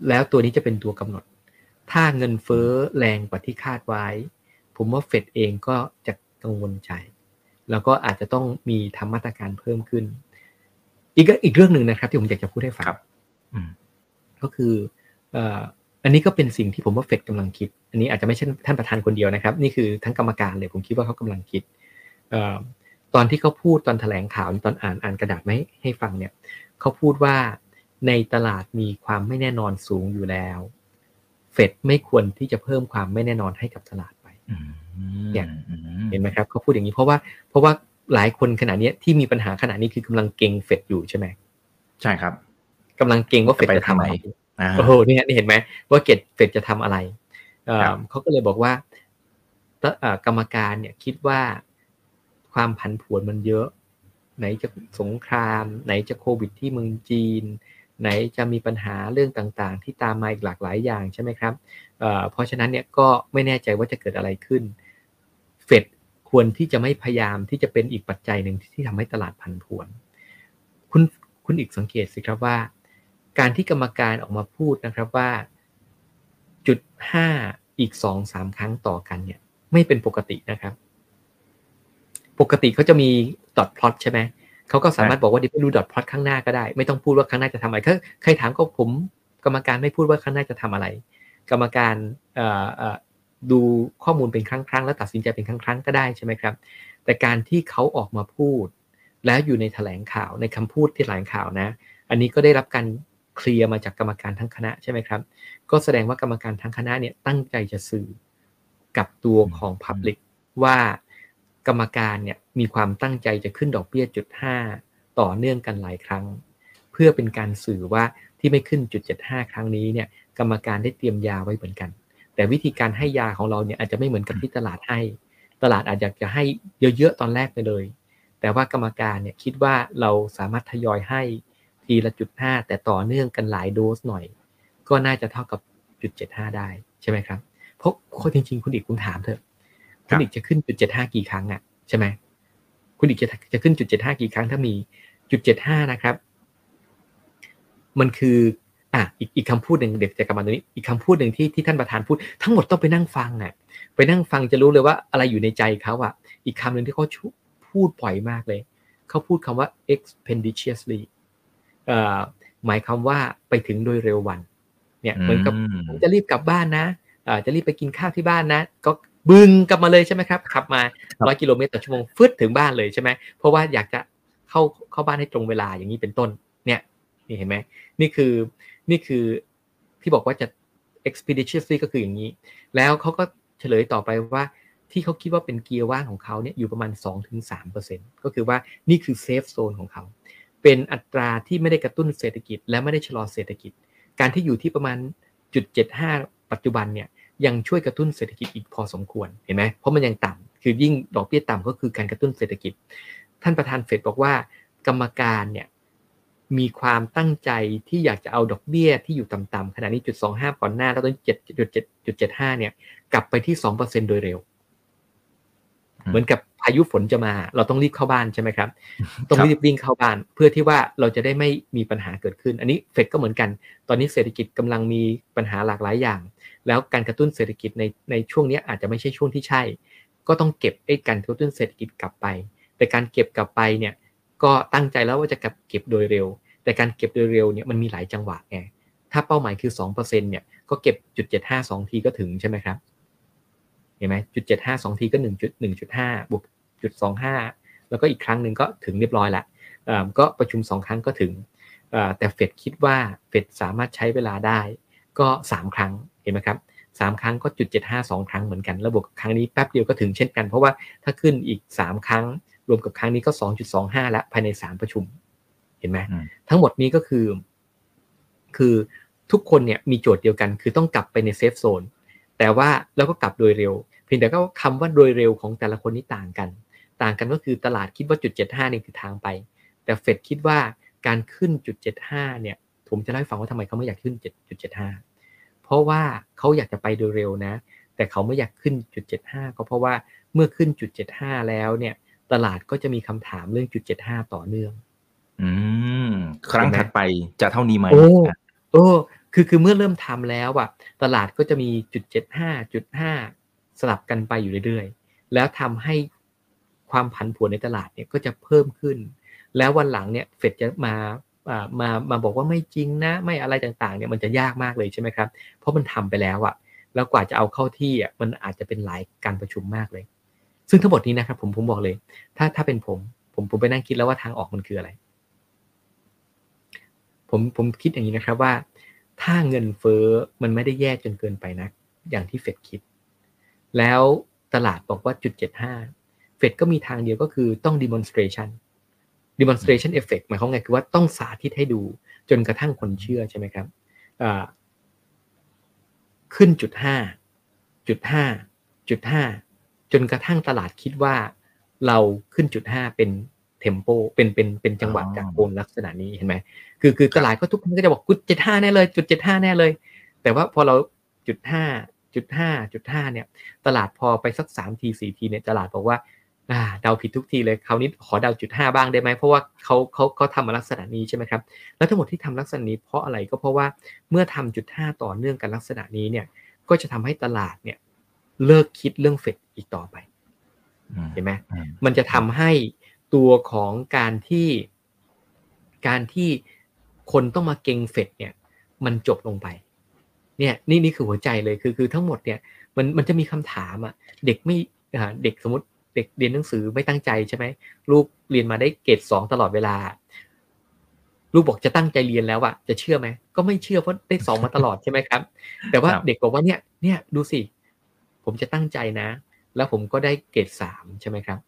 แล้วตัวนี้จะเป็นตัวกำหนด ถ้าเงินเฟ้อแรงกว่าที่คาดไว้ ผมว่าเฟดเองก็จะกังวลใจ แล้วก็อาจจะต้องมีทำมาตรการเพิ่มขึ้น อีกอีกเรื่องหนึ่งนะครับ ที่ผมอยากจะพูดให้ฟัง
ครับอืม
ก็คือเอ่ออันนี้ก็เป็นสิ่งที่ผมว่าเฟดกำลังคิด อันนี้อาจจะไม่ใช่ท่านประธานคนเดียวนะครับ นี่คือทั้งกรรมการเลย ผมคิดว่าเขากำลังคิดเอ่อ ตอนที่เขาพูดตอนแถลงข่าวตอนอ่านอ่านกระดาษไม่ให้ฟังเนี่ยเขาพูดว่าในตลาดมีความไม่แน่นอนสูงอยู่แล้ว เฟดไม่ควรที่จะเพิ่มความไม่แน่นอนให้กับตลาดไป
อืม
เนี่ย
อืม
เห็นไหมครับเขาพูดอย่างนี้เพราะว่าเพราะว่าหลายคนขณะเนี้ยที่มีปัญหาขณะนี้คือกำลังเก่งเฟดอยู่ใช่ไหม
ใช่ครับ
กำลังเก่งว่าเฟด
จะไป
จะทำอะไร
ทำไมอ่า
โอ้โหนี่นี่เห็นไหมว่าเกตเฟดจะทำอะไรเอ่อ
ครับ
เขาก็เลยบอกว่าตเอ่อกรรมการเนี่ยคิดว่า ความผันผวนมันเยอะ ไหนจะสงคราม ไหนจะโควิดที่เมืองจีน ไหนจะมีปัญหาเรื่องต่างๆ ที่ตามมาอีกหลากหลายอย่างใช่ไหมครับเเพราะฉะนั้นเนี่ยก็ไม่แน่ใจว่าจะเกิดอะไรขึ้น เฟดควรที่จะไม่พยายามที่จะเป็นอีกปัจจัยหนึ่งที่ทำให้ตลาดผันผวน คุณคุณอีกสังเกตสิครับว่า การที่กรรมการออกมาพูดนะครับว่าจุดห้าอีกสองสามครั้งต่อกันเนี่ยไม่เป็นปกตินะครับ ปกติเขาจะมีดอทพลอตใช่ไหมเขาก็สามารถบอกว่าเดี๋ยวไปดูดอทพลอตข้างหน้าก็ได้ ไม่ต้องพูดว่าข้างหน้าจะทำอะไรใครใครถามก็ผมกรรมการไม่พูดว่าข้างหน้าจะทำอะไร กรรมการเอ่อเอ่อดูข้อมูลเป็นครั้งครั้งๆแล้วตัดสินใจเป็นครั้งครั้งๆก็ได้ใช่ไหมครับ แต่การที่เขาออกมาพูด แล้วอยู่ในแถลงข่าวในคำพูดที่แถลงข่าวนะ อันนี้ก็ได้รับการเคลียร์มาจากกรรมการทั้งคณะใช่ไหมครับ ก็แสดงว่ากรรมการทั้งคณะเนี่ยตั้งใจจะสื่อกับตัวของ Public ว่า กรรมการเนี่ยมีความตั้งใจจะขึ้นดอกเบี้ยจุดห้าต่อเนื่องกันหลายครั้ง เพื่อเป็นการสื่อว่าที่ไม่ขึ้นจุดเจ็ดห้าครั้งนี้เนี่ยกรรมการได้เตรียมยาไว้เหมือนกัน แต่วิธีการให้ยาของเราเนี่ยอาจจะไม่เหมือนกับที่ตลาดให้ ตลาดอาจจะจะให้เยอะๆตอนแรกไปเลย แต่ว่ากรรมการเนี่ยคิดว่าเราสามารถทยอยให้ทีละจุดห้าแต่ต่อเนื่องกันหลายโดสหน่อย ก็น่าจะเท่ากับจุดเจ็ดห้าได้ใช่ไหมครับเพราะคนจริงๆ คุณอีกคุณถามเถอะ คุณอีกจะขึ้นจุดเจ็ดห้ากี่ครั้งอะใช่ไหมคุณอีกจะจะขึ้นจุดเจ็ดห้ากี่ครั้งถ้ามีจุดเจ็ดห้านะครับ มันคืออะอีกอีกคำพูดหนึ่งเด็กจะกลับมาตรงนี้อีกคำพูดหนึ่งที่ที่ท่านประธานพูด ทั้งหมดต้องไปนั่งฟังอะไปนั่งฟังจะรู้เลยว่าอะไรอยู่ในใจเขาอะ อีกคำหนึ่งที่เขาชุพูดบ่อยมากเลย เขาพูดคำว่า expeditiously เอ่อหมายความว่าไปถึงโดยเร็ววัน เนี่ยเหมือนกับผมจะรีบกลับบ้านนะอ่าจะรีบไปกินข้าวที่บ้านนะ ก็ บึงกลับมาเลยใช่ไหมครับขับมา
ครับ
ร้อยกิโลเมตรต่อชั่วโมงฟึดถึงบ้านเลยใช่ไหมเพราะว่าอยากจะเข้าเข้าบ้านให้ตรงเวลาอย่างนี้เป็นต้น เนี่ยนี่เห็นไหมนี่คือนี่คือที่บอกว่าจะ expeditiously ก็คืออย่างนี้ แล้วเขาก็เฉลยต่อไปว่าที่เขาคิดว่าเป็นเกียร์ว่างของเขาเนี่ยอยู่ประมาณ 2-3%ก็คือว่านี่คือเซฟโซนของเขา เป็นอัตราที่ไม่ได้กระตุ้นเศรษฐกิจ และไม่ได้ชะลอเศรษฐกิจ การที่อยู่ที่ประมาณจุด75 ปัจจุบันเนี่ย ยังช่วยกระตุ้นเศรษฐกิจอีกพอสมควรเห็นไหมเพราะมันยังต่ำคือยิ่งดอกเบี้ยต่ำก็คือการกระตุ้นเศรษฐกิจ ท่านประธานเฟดบอกว่า กรรมการเนี่ยมีความตั้งใจที่อยากจะเอาดอกเบี้ยที่อยู่ต่ำๆขณะนี้จุด25ก่อนหน้าแล้วตอนนี้7จุด7จุด75เนี่ย กลับไปที่2%โดยเร็ว เหมือนกับพายุฝนจะมา เราต้องรีบเข้าบ้านใช่ไหมครับต้องรีบวิ่งเข้าบ้าน เพื่อที่ว่าเราจะได้ไม่มีปัญหาเกิดขึ้น อันนี้เฟดก็เหมือนกัน ตอนนี้เศรษฐกิจกำลังมีปัญหาหลากหลายอย่าง แล้วการกระตุ้นเศรษฐกิจในในช่วงนี้อาจจะไม่ใช่ช่วงที่ใช่ ก็ต้องเก็บไอ้การกระตุ้นเศรษฐกิจกลับไป แต่การเก็บกลับไปเนี่ยก็ตั้งใจแล้วว่าจะเก็บโดยเร็ว แต่การเก็บโดยเร็วเนี่ยมันมีหลายจังหวะไงถ้าเป้าหมายคือ2%เนี่ยก็เก็บจุด752ทีก็ถึงใช่ไหมครับเห็นไหมจุด752ทีก็1.1.5บวกจุด25แล้วก็อีกครั้งหนึ่งก็ถึงเรียบร้อยละก็ประชุม2ครั้งก็ถึงแต่เฟดคิดว่าเฟดสามารถใช้เวลาได้ก็3ครั้ง ห็นไหมครับสามครั้งก็จุด752ครั้งเหมือนกันแล้วบวกกับครั้งนี้แป๊บเดียวก็ถึงเช่นกัน เพราะว่าถ้าขึ้นอีก3ครั้ง รวมกับครั้งนี้ก็2.25แล้วภายใน3ประชุม เห็นไหม
อืม
ทั้งหมดนี้ก็คือ คือทุกคนเนี่ยมีโจทย์เดียวกัน คือต้องกลับไปในเซฟโซนแต่ว่าแล้วก็กลับโดยเร็ว เพียงแต่ก็คำว่าโดยเร็วของแต่ละคนนี่ต่างกัน ต่างกันก็คือตลาดคิดว่าจุด75นี่คือทางไป แต่เฟดคิดว่าการขึ้นจุด75เนี่ย ผมจะเล่าให้ฟังว่าทำไมเขาไม่อยากขึ้นจุด75 เพราะว่าเขาอยากจะไปโดยเร็วนะ แต่เขาไม่อยากขึ้นจุด75 ก็เพราะว่าเมื่อขึ้นจุด75 แล้วเนี่ย ตลาดก็จะมีคำถามเรื่องจุด75 ต่อเนื่อง
อืม ครั้งถัดไปจะเท่านี้ไหม
โอ้
อะ
เออคือคือเมื่อเริ่มทำแล้วอะตลาดก็จะมีจุดเจ็ดห้าจุดห้าสลับกันไปอยู่เรื่อยๆ แล้วทำให้ความผันผวนในตลาดเนี่ยก็จะเพิ่มขึ้น แล้ววันหลังเนี่ยเฟดจะมา มามาบอกว่าไม่จริงนะ ไม่อะไรต่างๆเนี่ยมันจะยากมากเลยใช่ไหมครับ เพราะมันทำไปแล้วอะแล้วกว่าจะเอาเข้าที่อะมันอาจจะเป็นหลายการประชุมมากเลย ซึ่งทั้งหมดนี้นะครับ ผมผมบอกเลย ถ้าถ้าเป็นผม ผมผมไปนั่งคิดแล้วว่าทางออกมันคืออะไร ผมผมคิดอย่างนี้นะครับว่า ถ้าเงินเฟ้อมันไม่ได้แย่จนเกินไปนะอย่างที่เฟดคิด แล้วตลาดบอกว่าจุดเจ็ดห้าเฟดก็มีทางเดียวก็คือต้อง demonstration demonstration effect หมายความไงคือว่าต้องสาธิตให้ดูจนกระทั่งคนเชื่อใช่ไหมครับขึ้นจุดห้าจุดห้าจุดห้าจนกระทั่งตลาดคิดว่าเราขึ้นจุดห้าเป็นเทมโปเป็นเป็นเป็นจังหวะจากโกนลักษณะนี้เห็นไหมคือคือตลาดก็ทุกคนก็จะบอกจุดเจ็ดห้าแน่เลยจุดเจ็ดห้าแน่เลย แต่ว่าพอเราจุดห้าจุดห้าจุดห้าเนี่ย ตลาดพอไปสักสามทีสี่ทีเนี่ยตลาดบอกว่า เดาผิดทุกทีเลยคราวนี้ขอเดาจุดห้าบ้างได้ไหมเพราะว่าเขาเขาเขาทำมาลักษณะนี้ใช่ไหมครับแล้วทั้งหมดที่ทำลักษณะนี้เพราะอะไรก็เพราะว่าเมื่อทำจุดห้าต่อเนื่องกันลักษณะนี้เนี่ยก็จะทำให้ตลาดเนี่ยเลิกคิดเรื่องเฟดอีกต่อไปเห็นไหมมันจะทำให้ตัวของการที่การที่คนต้องมาเก่งเฟดเนี่ย มันจบลงไป เนี่ยนี่นี่คือหัวใจเลยคือคือทั้งหมดเนี่ยมันมันจะมีคำถามอะเด็กไม่เด็กสมมติ เด็กเรียนหนังสือไม่ตั้งใจใช่ไหมลูกเรียนมาได้เกรดสองตลอดเวลา ลูกบอกจะตั้งใจเรียนแล้วอะจะเชื่อไหมก็ไม่เชื่อเพราะได้สองมาตลอดใช่ไหมครับ แต่ว่าเด็กบอกว่าเนี่ยเนี่ยดูสิ ผมจะตั้งใจนะ แล้วผมก็ได้เกรดสามใช่ไหมครับ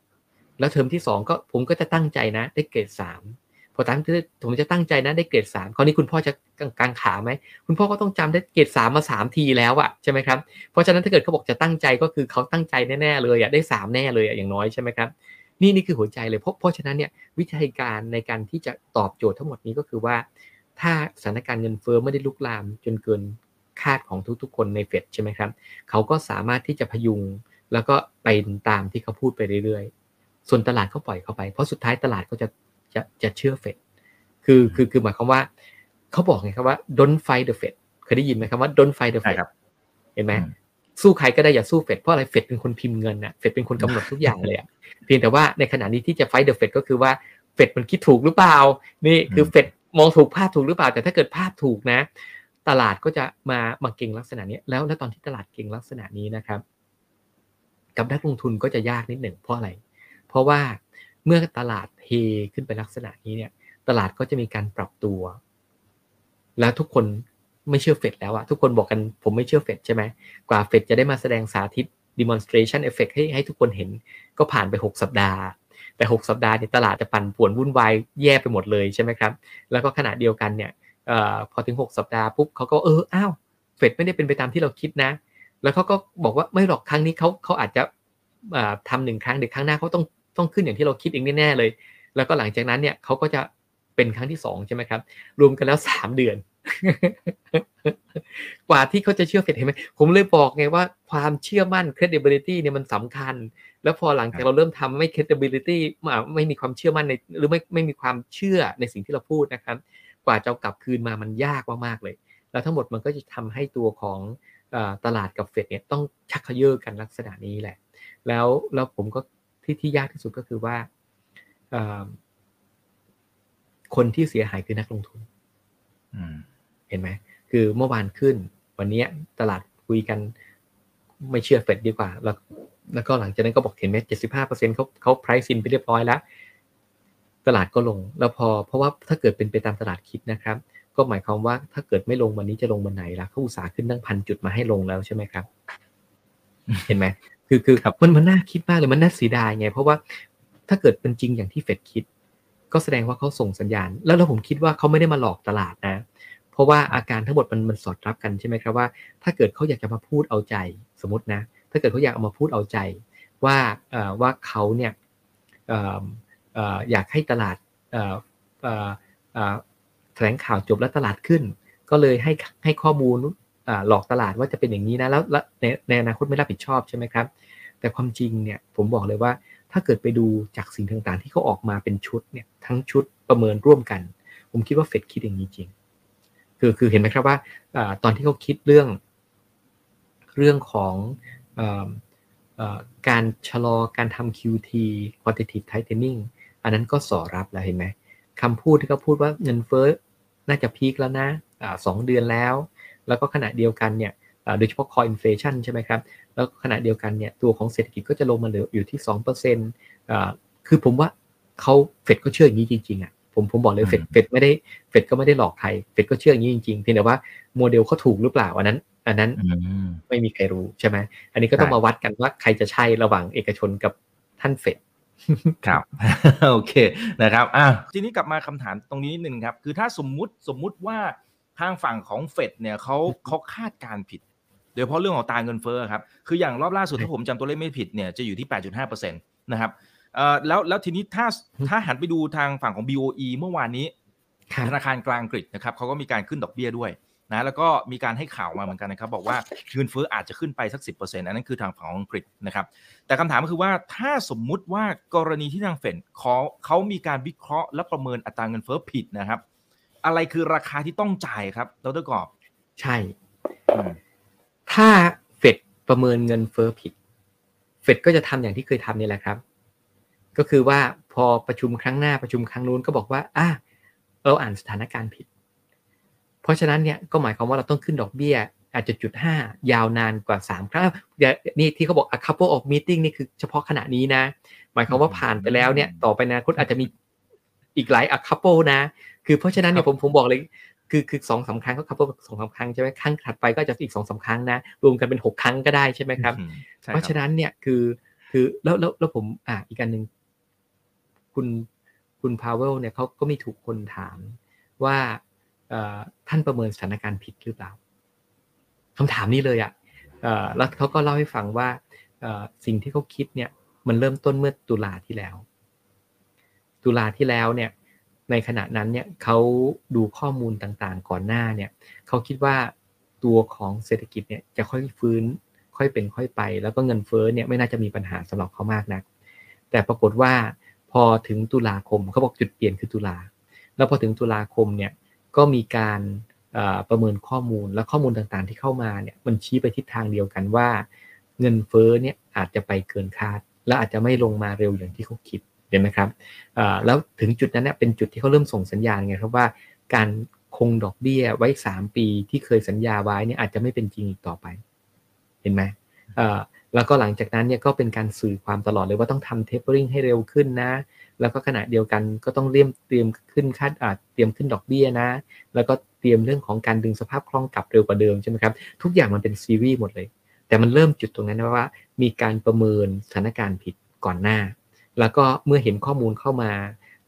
แล้วเทอมที่สองก็ผมก็จะตั้งใจนะ ได้เกรดสามพ อตั้งผมจะตั้งใจนะได้เกรดสามคราวนี้คุณพ่อจะกางขาไหมคุณพ่อก็ต้องจำได้เกรดสามมาสามทีแล้วอะใช่ไหมครับเพราะฉะนั้นถ้าเกิดเขาบอกจะตั้งใจก็คือเขาตั้งใจแน่ๆเลยอะได้สามแน่เลยอะอย่างน้อยใช่ไหมครับนี่นี่คือหัวใจเลยเพราะเพราะฉะนั้นเนี่ยวิธีการในการที่จะตอบโจทย์ทั้งหมดนี้ก็คือว่า ถ้าสถานการณ์เงินเฟ้อไม่ได้ลุกลามจนเกินคาดของทุกๆ คนในเฟดใช่ไหมครับเขาก็สามารถที่จะพยุงแล้วก็ไปตามที่เขาพูดไปเรื่อยๆ ส่วนตลาดเขาปล่อยเขาไป เพราะสุดท้ายตลาดก็จะ จะจะเชื่อเฟดคือคือคือหมายความว่าเขาบอกไงครับว่า don't fight the Fed เคยได้ยินไหมครับว่า don't fight the Fed เห็นไหมสู้ใครก็ได้อย่าสู้เฟดเพราะอะไรเฟดเป็นคนพิมพ์เงินน่ะเฟดเป็นคนกำหนดทุกอย่างเลยอะเพียงแต่ว่าในขณะนี้ที่จะไฟเดอะเฟดก็คือว่าเฟดมันคิดถูกหรือเปล่า นี่คือเฟดมองถูกภาพถูกหรือเปล่า แต่ถ้าเกิดภาพถูกนะ ตลาดก็จะมามาเก่งลักษณะนี้แล้วแล้วตอนที่ตลาดเก่งลักษณะนี้นะครับ กับนักลงทุนก็จะยากนิดหนึ่งเพราะอะไร เพราะว่า เมื่อตลาดเฮขึ้นไปลักษณะนี้เนี่ยตลาดก็จะมีการปรับตัว แล้วทุกคนไม่เชื่อเฟดแล้วอะทุกคนบอกกันผมไม่เชื่อเฟดใช่ไหมกว่าเฟดจะได้มาแสดงสาธิต demonstration effect ให้ให้ทุกคนเห็นก็ผ่านไป 6 สัปดาห์ แต่ 6 สัปดาห์เนี่ยตลาดจะปั่นป่วนวุ่นวายแย่ไปหมดเลยใช่ไหมครับ แล้วก็ขณะเดียวกันเนี่ยอพอถึง 6 สัปดาห์ปุ๊บเขาก็เอออ้าวเฟดไม่ได้เป็นไปตามที่เราคิดนะ แล้วเขาก็บอกว่าไม่หรอกครั้งนี้เขาเขาอาจจะทำหนึ่งครั้งเดี๋ยวครั้งหน้าเขาต้อง ต้องขึ้นอย่างที่เราคิดเองแน่ๆเลย แล้วก็หลังจากนั้นเนี่ยเขาก็จะเป็นครั้งที่2ใช่ไหมครับ รวมกันแล้ว3เดือน กว่าที่เขาจะเชื่อเฟดเห็นไหมผมเลยบอกไงว่าความเชื่อมั่น credibility เนี่ยมันสำคัญ แล้วพอหลังจากเราเริ่มทำไม่ credibility ไม่มีความเชื่อมั่นในหรือไม่ไม่มีความเชื่อในสิ่งที่เราพูดนะครับ กว่าจะกลับคืนมามันยากมากๆเลย แล้วทั้งหมดมันก็จะทำให้ตัวของตลาดกับเฟดเนี่ยต้องชักเขยื้อกันลักษณะนี้แหละ แล้วแล้วผมก็ ที่ที่ยากที่สุดก็คือว่าคนที่เสียหายคือนักลงทุนเห็นไหมคือเมื่อวานขึ้น วันนี้ตลาดคุยกันไม่เชื่อเฟดดีกว่า แล้ว แล้วก็หลังจากนั้นก็บอกเห็นไหมเจ็ดสิบห้าเปอร์เซ็นต์เขาเขาไพรซินไปเรียบร้อยแล้ว ตลาดก็ลง แล้วพอ เพราะว่าถ้าเกิดเป็นไปตามตลาดคิดนะครับ ก็หมายความว่าถ้าเกิดไม่ลงวันนี้จะลงวันไหนล่ะเขาอุตสาห์ขึ้นตั้งพันจุดมาให้ลงแล้วใช่ไหมครับ เห็นไหม คือคือมันมันน่าคิดมากเลยมันน่าเสียดายไง เพราะว่าถ้าเกิดเป็นจริงอย่างที่เฟดคิด ก็แสดงว่าเขาส่งสัญญาณ แล้วเราผมคิดว่าเขาไม่ได้มาหลอกตลาดนะ เพราะว่าอาการทั้งหมดมันมันสอดรับกันใช่ไหมครับว่า ถ้าเกิดเขาอยากจะมาพูดเอาใจสมมตินะ ถ้าเกิดเขาอยากเอามาพูดเอาใจ ว่าว่าเขาเนี่ยอยากให้ตลาดแถลงข่าวจบแล้วตลาดขึ้น ก็เลยให้ให้ข้อมูล หลอกตลาดว่าจะเป็นอย่างนี้นะแล้วในในอนาคตไม่รับผิดชอบใช่ไหมครับ แต่ความจริงเนี่ยผมบอกเลยว่าถ้าเกิดไปดูจากสิ่งต่างๆ ที่เขาออกมาเป็นชุดเนี่ยทั้งชุดประเมินร่วมกัน ผมคิดว่าเฟดคิดอย่างนี้จริง คือคือเห็นไหมครับว่าตอนที่เขาคิดเรื่อง เรื่องของการชะลอการทำ QT quantitative tightening อันนั้นก็สอรับแล้วเห็นไหมคำพูดที่เขาพูดว่าเงินเฟ้อน่าจะพีคแล้วนะสองเดือนแล้ว แล้วก็ขณะเดียวกันเนี่ยโดยเฉพาะ core inflation ใช่ไหมครับ แล้วขณะเดียวกันเนี่ยตัวของเศรษฐกิจก็จะลงมาเหลืออยู่ที่2%อ่าคือผมว่าเขาเฟดก็เชื่ออย่างนี้จริงๆอะผมผมบอกเลยเฟดเฟดไม่ได้เฟดก็ไม่ได้หลอกใครเฟดก็เชื่ออย่างนี้จริงๆเพียงแต่ว่าโมเดลเขาถูกหรือเปล่าอันนั้น อันนั้นไม่มีใครรู้ใช่ไหมอันนี้ก็ต้องมาวัดกันว่าใครจะใช่ระหว่างเอกชนกับท่านเฟด
ครับโอเคนะครับอะทีนี้กลับมาคำถามตรงนี้นิดนึงครับ คือถ้าสมมุติสมมุติว่า ทางฝั่งของเฟดเนี่ยเขาเขาคาดการผิด โดยเฉพาะเรื่องของตาเงินเฟ้อครับ คืออย่างรอบล่าสุดถ้าผมจำตัวเลขไม่ผิดเนี่ยจะอยู่ที่ 8.5%นะครับเอ่อแล้วแล้วทีนี้ถ้าถ้าหันไปดูทางฝั่งของ BOE เมื่อวานนี้ธนาคารกลางอังกฤษนะครับเขาก็มีการขึ้นดอกเบี้ยด้วยนะแล้วก็มีการให้ข่าวมาเหมือนกันนะครับ บอกว่าเงินเฟ้ออาจจะขึ้นไปสัก 10%อันนั้นคือทางฝั่งของอังกฤษนะครับ แต่คำถามก็คือว่าถ้าสมมุติว่ากรณีที่ทางเฟดเขาเขามีการวิเคราะห์และประเมินอัตราเงินเฟ้อผิดนะครับ อะไรคือราคาที่ต้องจ่ายครับดรกอบ
ใช่ ถ้าเฟดประเมินเงินเฟ้อผิด เฟดก็จะทำอย่างที่เคยทำนี่แหละครับ ก็คือว่าพอประชุมครั้งหน้าประชุมครั้งนู้นก็บอกว่าอะเราอ่านสถานการณ์ผิด เพราะฉะนั้นเนี่ยก็หมายความว่าเราต้องขึ้นดอกเบี้ยอาจจะจุดห้ายาวนานกว่าสามครั้งนี่ที่เขาบอก a couple of meeting นี่คือเฉพาะขณะนี้นะ หมายความว่าผ่านไปแล้วเนี่ย ต่อไปนะคุณอาจจะมีอีกหลาย a couple นะ คือเพราะฉะนั้นเนี่ยผมผมบอกเลยคือคือสองสาครั้งก็คัพเปิลสองสาครั้งใช่ไหมครั้งถัดไปก็จะอีกสองสาครั้งนะรวมกันเป็นหกครั้งก็ได้ใช่ไหมครับ เพราะฉะนั้นเนี่ยคือคือแล้วแล้วแล้วผมอ่าอีกการหนึ่งคุณคุณพาวเวลเนี่ยเขาก็มีถูกคนถามว่าท่านประเมินสถานการณ์ผิดหรือเปล่าคำถามนี้เลยอะ่ะแล้วเขาก็เล่าให้ฟังว่าสิ่งที่เขาคิดเนี่ย มันเริ่มต้นเมื่อตุลาที่แล้ว ตุลาที่แล้วเนี่ย ในขณะนั้นเนี่ยเขาดูข้อมูลต่างๆ ก่อนหน้าเนี่ยเขาคิดว่าตัวของเศรษฐกิจเนี่ยจะค่อยฟื้น ค่อยเป็นค่อยไป แล้วก็เงินเฟ้อเนี่ยไม่น่าจะมีปัญหาสำหรับเขามากนัก แต่ปรากฏว่าพอถึงตุลาคมเขาบอกจุดเปลี่ยนคือตุลา แล้วพอถึงตุลาคมเนี่ยก็มีการประเมินข้อมูลและข้อมูลต่างๆ ที่เข้ามาเนี่ยมันชี้ไปทิศทางเดียวกันว่า เงินเฟ้อเนี่ยอาจจะไปเกินคาด และอาจจะไม่ลงมาเร็วอย่างที่เขาคิด เห็นไหมครับแล้วถึงจุดนั้นเนี่ยเป็นจุดที่เขาเริ่มส่งสัญญาณไงครับว่าการคงดอกเบี้ยไว้ 3 ปีที่เคยสัญญาไว้เนี่ยอาจจะไม่เป็นจริงอีกต่อไป เห็นไหมแล้วก็หลังจากนั้นเนี่ยก็เป็นการสื่อความตลอดเลยว่าต้องทำเทปเปอร์ริงให้เร็วขึ้นนะ แล้วก็ขณะเดียวกันก็ต้องเรียมเตรียมขึ้นคาดอาเตรียมขึ้นดอกเบี้ยนะ แล้วก็เตรียมเรื่องของการดึงสภาพคล่องกลับเร็วกว่าเดิมใช่ไหมครับทุกอย่างมันเป็นซีรีส์หมดเลย แต่มันเริ่มจุดตรงนั้นนะว่า มีการประเมินสถานการณ์ผิดก่อนหน้า แล้วก็เมื่อเห็นข้อมูลเข้ามา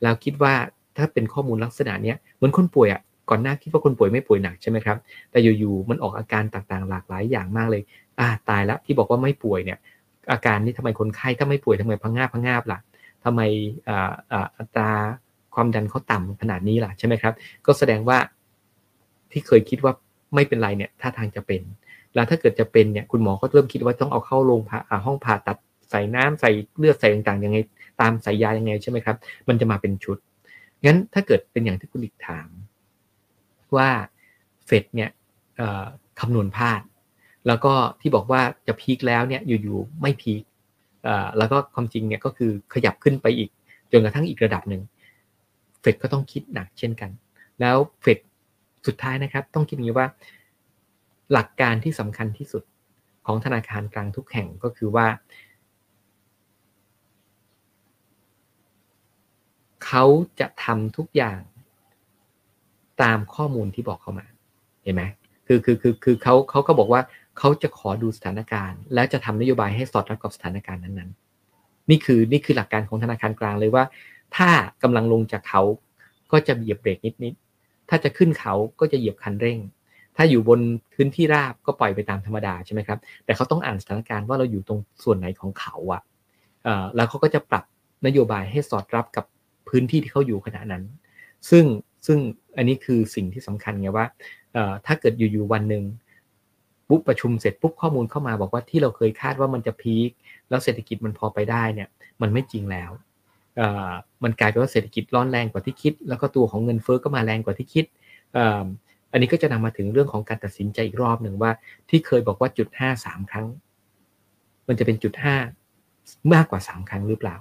แล้วคิดว่าถ้าเป็นข้อมูลลักษณะนี้เหมือนคนป่วยอะก่อนหน้าคิดว่าคนป่วยไม่ป่วยหนักใช่ไหมครับ แต่อยู่ๆมันออกอาการต่างๆ หลากหลายอย่างมากเลยอ่าตายแล้วที่บอกว่าไม่ป่วยเนี่ย อาการนี้ทำไมคนไข้ถ้าไม่ป่วยทำไมพังงาบพังงาบล่ะทำไมอ่าอ่าอัตราความดันเขาต่ำขนาดนี้ล่ะใช่ไหมครับ ก็แสดงว่าที่เคยคิดว่าไม่เป็นไรเนี่ยถ้าทางจะเป็น แล้วถ้าเกิดจะเป็นเนี่ยคุณหมอก็เริ่มคิดว่าต้องเอาเข้าโรงผ่าบาลห้องผ่าตัด ใส่น้ำใส่เลือดใส่ต่างๆยังไง ตามใส่ยายังไงใช่ไหมครับ มันจะมาเป็นชุด งั้นถ้าเกิดเป็นอย่างที่คุณอีกถาม ว่าเฟดเนี่ยคำนวณพลาด แล้วก็ที่บอกว่าจะพีคแล้วเนี่ยอยู่ๆไม่พีคแล้วก็ความจริงเนี่ยก็คือขยับขึ้นไปอีกจนกระทั่งอีกระดับหนึ่งเฟดก็ต้องคิดหนักเช่นกัน แล้วเฟดสุดท้ายนะครับ ต้องคิดอย่างนี้ว่า หลักการที่สำคัญที่สุดของธนาคารกลางทุกแห่งก็คือว่า เขาจะทำทุกอย่าง ตามข้อมูลที่บอกเขามา เห็นไหมคือคือคือคือเขาเขาก็บอกว่าเขาจะขอดูสถานการณ์ แล้วจะทำนโยบายให้สอดรับกับสถานการณ์นั้นๆ นี่คือนี่คือหลักการของธนาคารกลางเลยว่า ถ้ากำลังลงจากเขาก็จะเหยียบเบรกนิดๆถ้าจะขึ้นเขาก็จะเหยียบคันเร่ง ถ้าอยู่บนพื้นที่ราบก็ปล่อยไปตามธรรมดาใช่ไหมครับ แต่เขาต้องอ่านสถานการณ์ว่าเราอยู่ตรงส่วนไหนของเขาอะ่ะแล้วเขาก็จะปรับนโยบายให้สอดรับกับ พื้นที่ที่เขาอยู่ขณะนั้น ซึ่งซึ่งอันนี้คือสิ่งที่สำคัญไงว่าถ้าเกิดอยู่ๆวันหนึ่งปุ๊บประชุมเสร็จปุ๊บข้อมูลเข้ามาบอกว่าที่เราเคยคาดว่ามันจะพีคแล้วเศรษฐกิจมันพอไปได้เนี่ยมันไม่จริงแล้วมันกลายเป็นว่าเศรษฐกิจร้อนแรงกว่าที่คิด แล้วก็ตัวของเงินเฟ้อก็มาแรงกว่าที่คิดอันนี้ก็จะนำมาถึงเรื่องของการตัดสินใจอีกรอบหนึ่งว่า ที่เคยบอกว่าจุดห้าสามครั้ง มันจะเป็นจุดห้ามากกว่าสามครั้งหรือเปล่า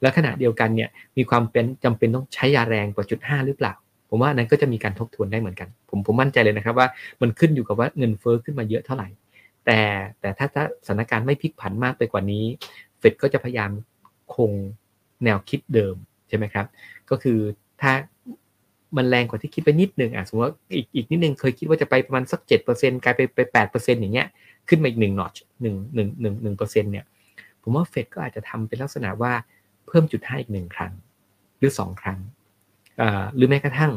แล้วขณะเดียวกันเนี่ยมีความเป็นจำเป็นต้องใช้ยาแรงกว่าจุดห้าหรือเปล่า ผมว่านั้นก็จะมีการทบทวนได้เหมือนกัน ผมผมมั่นใจเลยนะครับว่ามันขึ้นอยู่กับว่าเงินเฟ้อขึ้นมาเยอะเท่าไหร่ แต่แต่ถ้าสถานการณ์ไม่พลิกผันมากไปกว่านี้เฟดก็จะพยายามคงแนวคิดเดิมใช่ไหมครับ ก็คือถ้ามันแรงกว่าที่คิดไปนิดนึงอะสมมติว่าอีกอีกนิดนึงเคยคิดว่าจะไปประมาณสักเจ็ดเปอร์เซ็นกลายไปไปแปดเปอร์เซ็นอย่างเงี้ยขึ้นมาอีกหนึ่งนอตหนึ่งหนึ่งหนึ่งหนึ่งเปอร์เซ็นเนี่ยผมว่าเฟดก็อาจจะทำเป็นลักษณะว่า เพิ่มจุดห้าอีกหนึ่งครั้ง หรือสองครั้ง หรือแม้กระทั่ง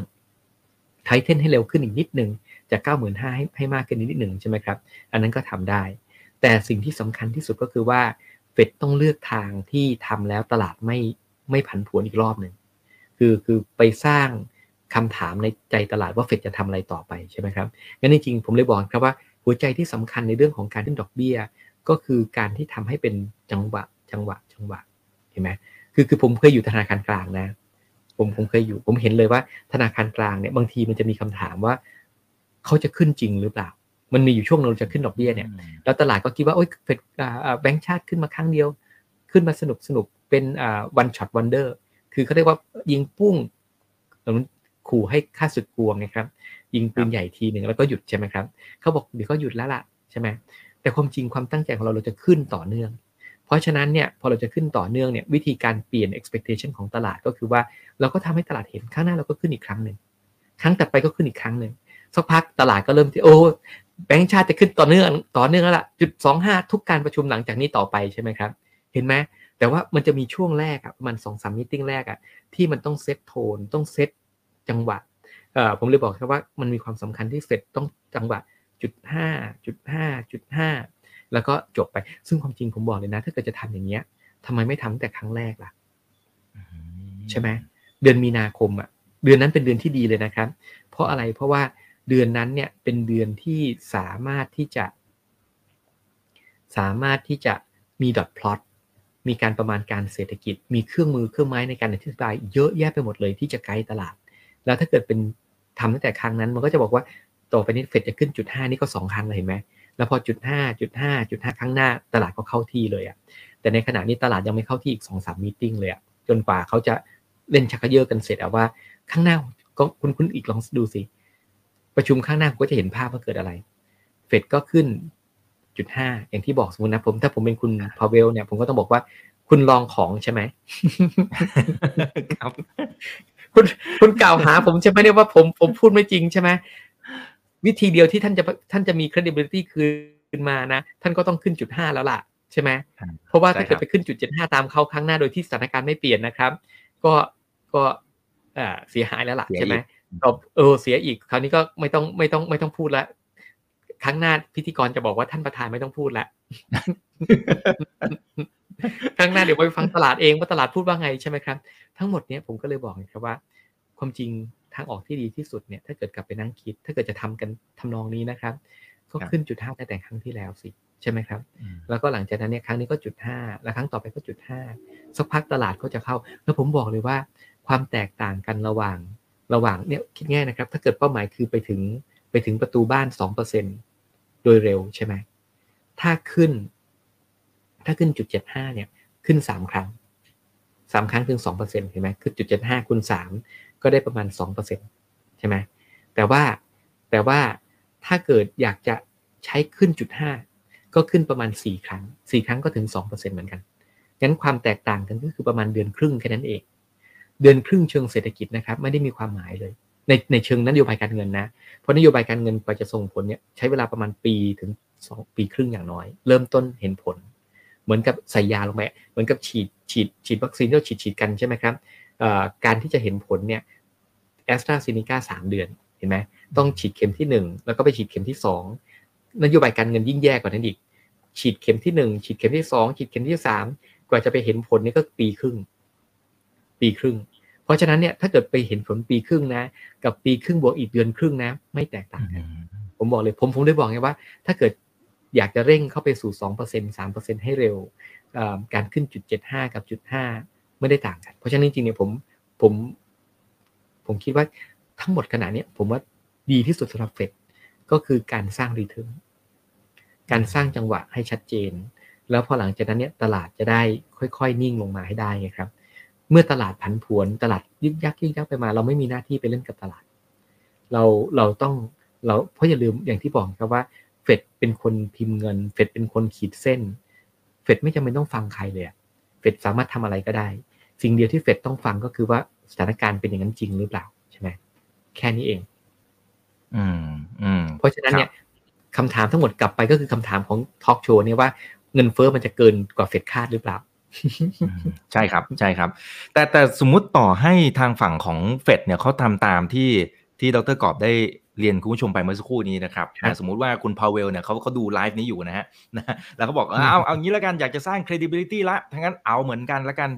ไทเทนให้เร็วขึ้นอีกนิดนึงจากเก้าหมื่นห้าให้ให้มากขึ้นนิดหนึ่งใช่ไหมครับ อันนั้นก็ทำได้ แต่สิ่งที่สำคัญที่สุดก็คือว่าเฟดต้องเลือกทางที่ทำแล้วตลาดไม่ไม่ผันผวนอีกรอบหนึ่งคือคือไปสร้างคำถามในใจตลาดว่าเฟดจะทำอะไรต่อไปใช่ไหมครับงั้นจริงๆผมเลยบอกครับว่าหัวใจที่สำคัญในเรื่องของการขึ้นดอกเบี้ย ก็คือการที่ทำให้เป็นจังหวะจังหวะจังหวะ เห็นไหมคือคือผมเคยอยู่ธนาคารกลางนะ ผมผมเคยอยู่ ผมเห็นเลยว่า ธนาคารกลางเนี่ยบางทีมันจะมีคำถามว่า เขาจะขึ้นจริงหรือเปล่า มันมีอยู่ช่วงนึงจะขึ้นดอกเบี้ยเนี่ยแล้วตลาดก็คิดว่าโอ้ยเฟดแบงก์ชาติขึ้นมาครั้งเดียว ขึ้นมาสนุกสนุกเป็นอ่าวันช็อตวันเดอร์คือเขาเรียกว่ายิงปุ้งขู่ให้ค่าสุดกลัวไงครับ ยิงปืนใหญ่ทีหนึ่งแล้วก็หยุดใช่ไหมครับเขาบอกเดี๋ยวก็หยุดแล้วล่ะใช่ไหมแต่ความจริงความตั้งใจของเราเราจะขึ้นต่อเนื่อง เพราะฉะนั้นเนี่ยพอเราจะขึ้นต่อเนื่องเนี่ยวิธีการเปลี่ยน expectation ของตลาดก็คือว่าเราก็ทำให้ตลาดเห็นข้างหน้าเราก็ขึ้นอีกครั้งหนึ่งครั้งต่อไปก็ขึ้นอีกครั้งหนึ่งสักพักตลาดก็เริ่มที่โอ้แบงก์ชาติจะขึ้นต่อเนื่องต่อเนื่องแล้วล่ะจุดสองห้าทุกการประชุมหลังจากนี้ต่อไปใช่ไหมครับ เห็นไหมแต่ว่ามันจะมีช่วงแรกอะประมาณสองสามมิ팅แรกอะที่มันต้องเซตโทนต้องเซตจังหวะเอ่อผมเลยบอกครับว่ามันมีความสำคัญที่เสร็จต้องจังหวะจุดห้าจุดห้าจุดห้า แล้วก็จบไป ซึ่งความจริงผมบอกเลยนะ ถ้าเกิดจะทำอย่างเงี้ยทำไมไม่ทำแต่ครั้งแรกล่ะใช่ไหมเดือนมีนาคมอะ เดือนนั้นเป็นเดือนที่ดีเลยนะครับ เพราะอะไรเพราะว่าเดือนนั้นเนี่ยเป็นเดือนที่สามารถที่จะ สามารถที่จะมี dot plot มีการประมาณการเศรษฐกิจ มีเครื่องมือเครื่องไม้ในการอธิบายเยอะแยะไปหมดเลยที่จะไกด์ตลาด แล้วถ้าเกิดเป็นทำตั้งแต่ครั้งนั้น มันก็จะบอกว่าต่อไปนี้เฟดจะขึ้นจุดห้านี่ก็สองครั้งเลยเห็นไหม แล้วพอจุดห้าจุดห้าจุดห้าครั้งหน้าตลาดก็เข้าที่เลยอะ่ะแต่ในขณะนี้ตลาดยังไม่เข้าที่อีกสองสาม meeting เลยอะ่ะจนกว่าเขาจะเล่นชักเย่อกันเสร็จอะว่าข้างหน้าก็คุณคุณอีกลองดูสิประชุมข้างหน้าก็จะเห็นภาพว่าเกิดอะไร เฟดก็ขึ้นจุดห้าอย่างที่บอกสมมตินะผม ถ้าผมเป็นคุณพาเวลเนี่ยผมก็ต้องบอกว่าคุณลองของใช่ไหม
ครับ
คุณคุณกล่าวหาผมใช่ไหมเนี่ยว่าผมผมพูดไม่จริงใช่ไหม วิธีเดียวที่ท่านจะท่านจะมี credibility คืนมานะ ท่านก็ต้องขึ้นจุดห้าแล้วล่ะ ใช่ไหมเพราะว่าถ้าเกิดไปขึ้นจุดเจ็ดห้าตามเขาครั้งหน้าโดยที่สถานการณ์ไม่เปลี่ยนนะครับ ก็ก็อ่าเสียหายแล้วล่ะใช่ไหมก็เออเสียอีกคราวนี้ก็ไม่ต้องไม่ต้องไม่ต้องพูดละครั้งหน้าพิธีกรจะบอกว่าท่านประธานไม่ต้องพูดละครั้งหน้าเดี๋ยวไปฟังตลาดเองว่าตลาดพูดว่าไงใช่ไหมครับ ทั้งหมดเนี้ยผมก็เลยบอกครับว่า ความจริง ทางออกที่ดีที่สุดเนี่ยถ้าเกิดกลับไปนั่งคิด ถ้าเกิดจะทำกันทำนองนี้นะครับ ก็ขึ้นจุดห้าแต่ครั้งที่แล้วสิใช่ไหมครับ แล้วก็หลังจากนั้นเนี่ยครั้งนี้ก็จุดห้าแล้วครั้งต่อไปก็จุดห้าสักพักตลาดก็จะเข้า แล้วผมบอกเลยว่า ความแตกต่างกันระหว่างระหว่างเนี่ยคิดง่ายนะครับ ถ้าเกิดเป้าหมายคือไปถึงไปถึงประตูบ้านสองเปอร์เซ็นโดยเร็วใช่ไหมถ้าขึ้น ถ้าขึ้นจุดเจ็ดห้าเนี่ยขึ้นสามครั้งสามครั้งถึงสองเปอร์เซ็นเห็นไหมคือจุดเจ็ดห้าคูณสาม ก็ได้ประมาณสองเปอร์เซ็นใช่ไหมแต่ว่าแต่ว่าถ้าเกิดอยากจะใช้ขึ้นจุดห้าก็ขึ้นประมาณสี่ครั้งสี่ครั้งก็ถึงสองเปอร์เซ็นเหมือนกัน งั้นความแตกต่างกันก็คือประมาณเดือนครึ่งแค่นั้นเอง เดือนครึ่งเชิงเศรษฐกิจนะครับไม่ได้มีความหมายเลย ในในเชิงนโยบายการเงินนะ เพราะนโยบายการเงินกว่าจะส่งผลเนี่ยใช้เวลาประมาณปีถึงสองปีครึ่งอย่างน้อย เริ่มต้นเห็นผล เหมือนกับใส่ยาลงไป เหมือนกับฉีดฉีดฉีดวัคซีนที่เราฉีดฉีดกันใช่ไหมครับ การที่จะเห็นผลเนี่ยแอสตราเซเนกาสามเดือนเห็นไหมต้องฉีดเข็มที่หนึ่งแล้วก็ไปฉีดเข็มที่สองนโยบายการเงินยิ่งแย่กว่านั้นอีก ฉีดเข็มที่หนึ่งฉีดเข็มที่สองฉีดเข็มที่สามกว่าจะไปเห็นผลนี่ก็ปีครึ่ง ปีครึ่ง เพราะฉะนั้นเนี่ยถ้าเกิดไปเห็นผลปีครึ่งนะ กับปีครึ่งบวกอีกเดือนครึ่งนะ ไม่แตกต่างกันผมบอกเลยผมผมได้บอกไงว่า ถ้าเกิดอยากจะเร่งเข้าไปสู่สองเปอร์เซ็นสามเปอร์เซ็นให้เร็วการขึ้นจุดเจ็ดห้ากับจุดห้า ไม่ได้ต่างกัน เพราะฉะนั้นจริงๆเนี่ยผมผม ผมคิดว่าทั้งหมดขนาดนี้ผมว่าดีที่สุดสำหรับเฟดก็คือการสร้างรีเทิร์นการสร้างจังหวะให้ชัดเจน แล้วพอหลังจากนั้นเนี่ยตลาดจะได้ค่อยๆ นิ่งลงมาให้ได้ไงครับ เมื่อตลาดผันผวนตลาดยึกยักยึกยักไปมา เราไม่มีหน้าที่ไปเล่นกับตลาด เราเราต้องเราเพราะอย่าลืมอย่างที่บอกครับว่าเฟดเป็นคนพิมพ์เงิน เฟดเป็นคนขีดเส้น เฟดไม่จำเป็นต้องฟังใครเลยเฟดสามารถทำอะไรก็ได้ สิ่งเดียวที่เฟดต้องฟังก็คือว่าสถานการณ์เป็นอย่างนั้นจริงหรือเปล่าใช่ไหมแค่นี้เอง
อืมอืม
เพราะฉะนั้นเนี่ยคำถามทั้งหมดกลับไปก็คือคำถามของทอล์กโชว์เนี่ยว่าเงินเฟอ้อมันจะเกินกว่าเฟดคาดหรือเปล่า
ใช่ครับ ใช่ครับ แต่แต่สมมุติต่อให้ทางฝั่งของเฟดเนี่ยเขาทำตามที่ที่ดรกอบได้ เรียนคุณผู้ชมไปเมื่อสักครู่นี้นะครับสมมุติว่าคุณพาวเวลเนี่ยเขาเขาดูไลฟ์นี้อยู่นะฮะนะแล้วเขาบอกเอาเอางี้แล้วกันอยากจะสร้าง credibility ละทั้งนั้นเอาเหมือนกันแล้วกัน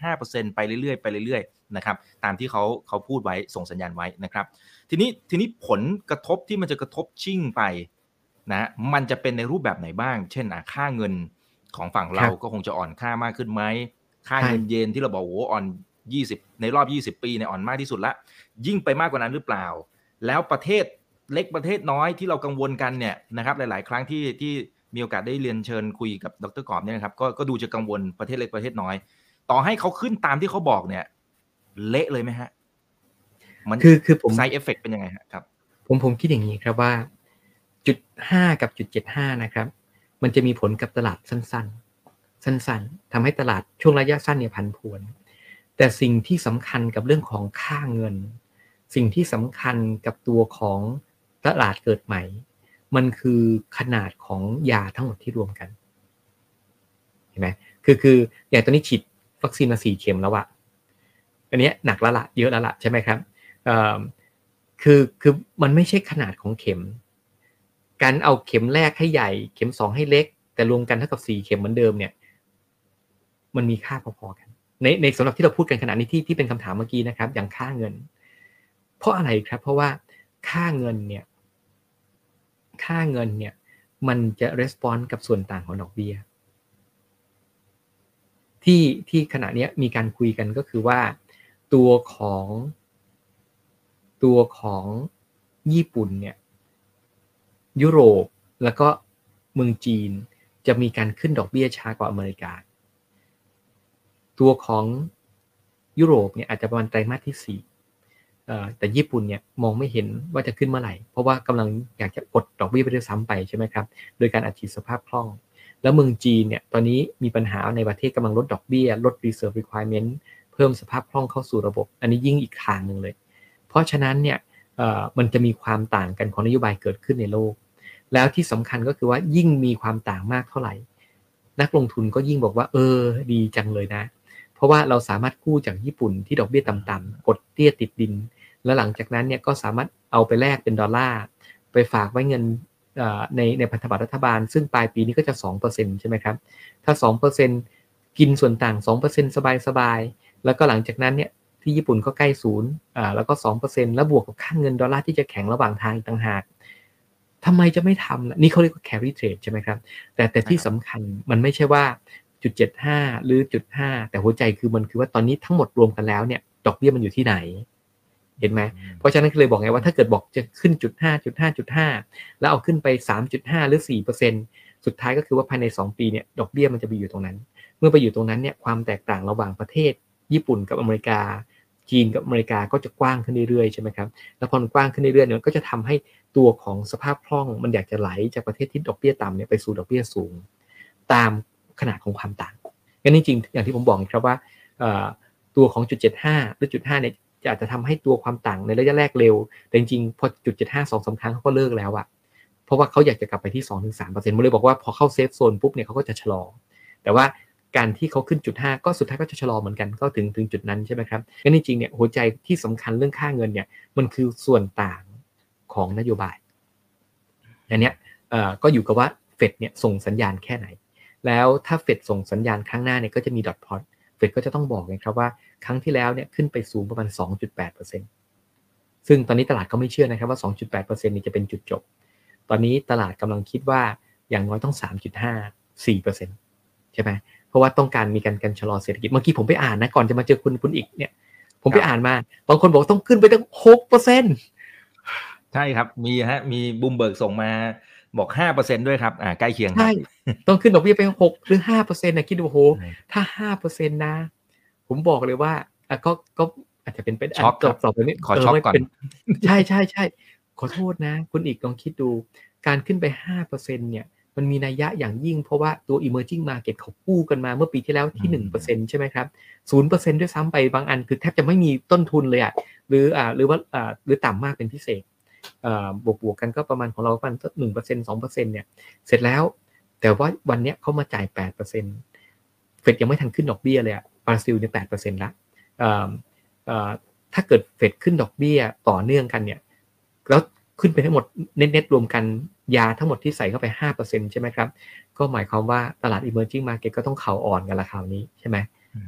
0.5%ไปเรื่อยๆไปเรื่อยๆนะครับตามที่เขาเขาพูดไว้ส่งสัญญาณไว้นะครับ ทีนี้ทีนี้ผลกระทบที่มันจะกระทบชิ่งไปนะมันจะเป็นในรูปแบบไหนบ้าง เช่นอะค่าเงินของฝั่งเราก็คงจะอ่อนค่ามากขึ้นไหมค่าเงินเยนที่เราบอกโอ้อ่อน 20 ในรอบ 20 ปีเนี่ยอ่อนมากที่สุดละยิ่งไปมากกว่านั้นหรือเปล่า แล้วประเทศเล็กประเทศน้อยที่เรากังวลกันเนี่ยนะครับหลาย ๆ ครั้งที่ที่มีโอกาสได้เรียนเชิญคุยกับดรกอบเนี่ยนะครับก็ก็ดูจะกังวลประเทศเล็กประเทศน้อย ต่อให้เขาขึ้นตามที่เขาบอกเนี่ย เละเลยไหมฮะ
มันคือคือผม
ไซเอฟเฟกเป็นยังไงครับ
ผมผมคิดอย่างนี้ครับว่าจุดห้ากับจุดเจ็ดห้านะครับ มันจะมีผลกับตลาดสั้น ๆ สั้น ๆทำให้ตลาดช่วงระยะสั้นเนี่ยพันผวน แต่สิ่งที่สำคัญกับเรื่องของค่าเงิน สิ่งที่สำคัญกับตัวของตลาดเกิดใหม่ มันคือขนาดของยาทั้งหมดที่รวมกันเห็นไหมคือคืออย่างตอนนี้ฉีดวัคซีนมาสี่เข็มแล้วอะอันนี้หนักแล้วละเยอะแล้วละใช่ไหมครับคือคือมันไม่ใช่ขนาดของเข็ม การเอาเข็มแรกให้ใหญ่ เข็มสองให้เล็ก แต่รวมกันเท่ากับสี่เข็มเหมือนเดิมเนี่ย มันมีค่าพอๆกัน ในในสำหรับที่เราพูดกันขณะนี้ที่ที่เป็นคำถามเมื่อกี้นะครับ อย่างค่าเงิน เพราะอะไรครับ เพราะว่าค่าเงินเนี่ย ค่าเงินเนี่ย มันจะรีสปอนส์กับส่วนต่างของดอกเบี้ยที่ที่ขณะนี้มีการคุยกันก็คือว่า ตัวของ ตัวของญี่ปุ่นเนี่ย ยุโรปแล้วก็เมืองจีนจะมีการขึ้นดอกเบี้ยช้ากว่าอเมริกา ตัวของยุโรปเนี่ยอาจจะประมาณไตรมาสที่สี่ แต่ญี่ปุ่นเนี่ยมองไม่เห็นว่าจะขึ้นเมื่อไหร่ เพราะว่ากำลังอยากจะกดดอกเบี้ยไปด้วยซ้ำไปใช่ไหมครับ โดยการอัดฉีดสภาพคล่อง แล้วเมืองจีนเนี่ยตอนนี้มีปัญหาในประเทศกำลังลดดอกเบี้ย ลด reserve requirement เพิ่มสภาพคล่องเข้าสู่ระบบ อันนี้ยิ่งอีกทางหนึ่งเลย เพราะฉะนั้นเนี่ยมันจะมีความต่างกันของนโยบายเกิดขึ้นในโลก แล้วที่สำคัญก็คือว่ายิ่งมีความต่างมากเท่าไหร่ นักลงทุนก็ยิ่งบอกว่า เออ ดีจังเลยนะ เพราะว่าเราสามารถกู้จากญี่ปุ่นที่ดอกเบี้ยต่ำๆกดเตี้ยติดดิน แล้วหลังจากนั้นเนี่ยก็สามารถเอาไปแลกเป็นดอลลาร์ไปฝากไว้เงินในในพันธบัตรรัฐบาล ซึ่งปลายปีนี้ก็จะ 2%ใช่ไหมครับ ถ้า 2%กินส่วนต่าง 2%สบายๆ แล้วก็หลังจากนั้นเนี่ยที่ญี่ปุ่นก็ใกล้ศูนย์อ่าแล้วก็สองเปอร์เซ็นแล้วบวกกับค่าเงินดอลลาร์ที่จะแข็งระหว่างทางต่างหากทำไมจะไม่ทำล่ะนี่เขาเรียกว่า carry trade ใช่ไหมครับ แต่แต่ที่สำคัญมันไม่ใช่ว่า จุดเจ็ดห้าหรือจุดห้าแต่หัวใจคือมันคือว่าตอนนี้ทั้งหมดรวมกันแล้วเนี่ยดอกเบี้ยมันอยู่ที่ไหน เห็นไหมเพราะฉะนั้นเลยบอกไงว่าถ้าเกิดบอกจะขึ้นจุดห้าจุดห้าจุดห้าแล้วเอาขึ้นไปสามจุดห้าหรือสี่เปอร์เซ็นสุดท้ายก็คือว่าภายในสองปีเนี่ยดอกเบี้ยมันจะไปอยู่ตรงนั้น เมื่อไปอยู่ตรงนั้นเนี่ยความแตกต่างระหว่างประเทศ ญี่ปุ่นกับอเมริกาจีนกับอเมริกาก็จะกว้างขึ้นเรื่อยๆใช่ไหมครับ แล้วพอมันกว้างขึ้นเรื่อยๆเนี่ยก็จะทำให้ตัวของสภาพคล่องมันอยากจะไหลจากประเทศที่ดอกเบี้ยต่ำเนี่ยไปสู่ดอกเบี้ยสูง ตาม ขนาดของความต่างงั้นจริงๆอย่างที่ผมบอกครับว่าตัวของจุดเจ็ดห้าหรือจุดห้าเนี่ยจะอาจจะทำให้ตัวความต่างในระยะแรกเร็ว แต่จริงๆ พอจุดเจ็ดห้าสองสาครั้งเขาก็เลิกแล้วอะเพราะว่าเขาอยากจะกลับไปที่สองถึงสามเปอร์เซ็นต์มันเลยบอกว่าพอเข้าเซฟโซนปุ๊บเนี่ยเขาก็จะชะลอ แต่ว่าการที่เขาขึ้นจุด5ก็สุดท้ายก็จะชะลอเหมือนกันก็ถึงถึงจุดนั้นใช่ไหมครับงั้นจริงๆเนี่ยหัวใจที่สำคัญเรื่องค่าเงินเนี่ยมันคือส่วนต่างของนโยบายอันเนี้ยก็อยู่กับว่าเฟดเนี่ยส่งสัญญาณแค่ไหน แล้วถ้าเฟดส่งสัญญาณครั้งหน้าเนี่ยก็จะมีดอทพอตเฟดก็จะต้องบอกนะครับว่าครั้งที่แล้วเนี่ยขึ้นไปสูงประมาณ 2.8%ซึ่งตอนนี้ตลาดก็ไม่เชื่อนะครับว่า 2.8%นี่จะเป็นจุดจบ ตอนนี้ตลาดกำลังคิดว่าอย่างน้อยต้อง 3.5 4%ใช่ไหมเพราะว่าต้องการมีการการชะลอเศรษฐกิจ เมื่อกี้ผมไปอ่านนะ ก่อนจะมาเจอคุณคุณอีกเนี่ย ผมไปอ่านมา บางคนบอกต้องขึ้นไปตั้งหกเปอร์เซ็นต์
ใช่ครับ มีฮะ มีบูมเบิร์กส่งมา บอกห้าเปอร์เซ็นด้วยครับ อ่าใกล้เคียงครั
ใช่
บ
ต้องขึ้นดอกเบี้ยไปหกหรือห้าเปอร์เซ็นต์นะคิดดูโอ้โห
อืม
ถ้าห้าเปอร์เซ็นต์นะ ผมบอกเลยว่าอะก็ก็อาจจะเป็นไปได้
ช็อกครับ
ต่อไปนี้
ขอช็อกก่อน
เไม่เป็ใช่ใช่ใช่ขอโทษนะ คุณอีกลองคิดดู การขึ้นไปห้าเปอร์เซ็นเนี่ย มันมีนัยยะอย่างยิ่งเพราะว่าตัว emerging market เขากู้กันมาเมื่อปีที่แล้วที่หนึ่งเปอร์เซ็นใช่ไหมครับศูนย์เปอร์เซ็นด้วยซ้ำไปบางอันคือแทบจะไม่มีต้นทุนเลยอะหรืออ่าหรือว่าอ่าหรือต่ำมากเป็นพิเศษอ่า บวกบวกๆกันก็ประมาณของเราประมาณหนึ่งเปอร์เซ็นสองเปอร์เซ็นเนี่ยเสร็จแล้ว แต่ว่าวันเนี้ยเขามาจ่ายแปดเปอร์เซ็นเฟดยังไม่ทันขึ้นดอกเบี้ยเลยอะบราซิลเนี่ยแปดเปอร์เซ็นต์ละเอ่อเอ่อถ้าเกิดเฟดขึ้นดอกเบี้ยต่อเนื่องกันเนี่ยแล้วขึ้นไปทั้งหมดเน็ตๆรวมกันยาทั้งหมดที่ใส่เข้าไปห้าเปอร์เซ็นใช่ไหมครับ ก็หมายความว่าตลาด emerging market ก็ต้องเข่าอ่อนกันละคราวนี้ใช่ไหม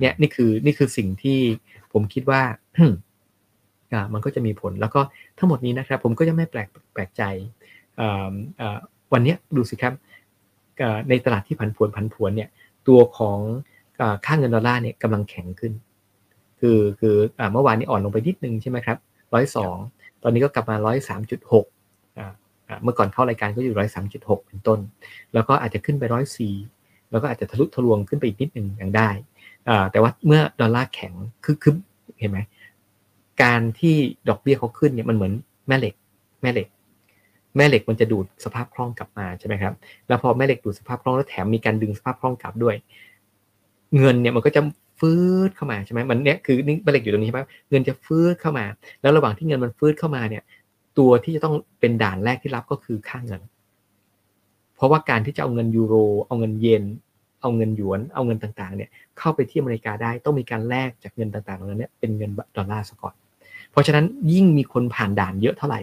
เนี่ยนี่คือนี่คือสิ่งที่ผมคิดว่าอ่ามันก็จะมีผลแล้วก็ทั้งหมดนี้นะครับผมก็จะไม่แปลกแปลกใจวันนี้ดูสิครับในตลาดที่ผันผวนผันผวนเนี่ยตัวของค่าเงินดอลลาร์เนี่ยกำลังแข็งขึ้น คือคือเมื่อวานนี้อ่อนลงไปนิดนึงใช่ไหมครับร้อยสองตอนนี้ก็กลับมาร้อยสามจุดหกเมื่อก่อนเข้ารายการก็อยู่ร้อยสามจุดหกเป็นต้น แล้วก็อาจจะขึ้นไปร้อยสี่แล้วก็อาจจะทะลุทะลวงขึ้นไปอีกนิดหนึ่งอย่างได้แต่ว่าเมื่อดอลลาร์แข็งคือคือเห็นไหม การที่ดอกเบี้ยเขาขึ้นเนี่ยมันเหมือนแม่เหล็ก แม่เหล็ก แม่เหล็กมันจะดูดสภาพคล่องกลับมาใช่ไหมครับ แล้วพอแม่เหล็กดูดสภาพคล่องแล้วแถมมีการดึงสภาพคล่องกลับด้วย เงินเนี่ยมันก็จะฟืดเข้ามาใช่ไหมมันเนี่ยคือนี่แม่เหล็กอยู่ตรงนี้ใช่ไหมเงินจะฟืดเข้ามา แล้วระหว่างที่เงินมันฟืดเข้ามาเนี่ย ตัวที่จะต้องเป็นด่านแรกที่รับก็คือค่าเงิน เพราะว่าการที่จะเอาเงินยูโร เอาเงินเยนเอาเงินหยวน เอาเงินต่างๆ เนี่ย เข้าไปที่อเมริกาได้ ต้องมีการแลกจากเงินต่างๆเหล่านั้นเนี่ยเป็นเงินดอลลาร์ซะก่อน เพราะฉะนั้นยิ่งมีคนผ่านด่านเยอะเท่าไหร่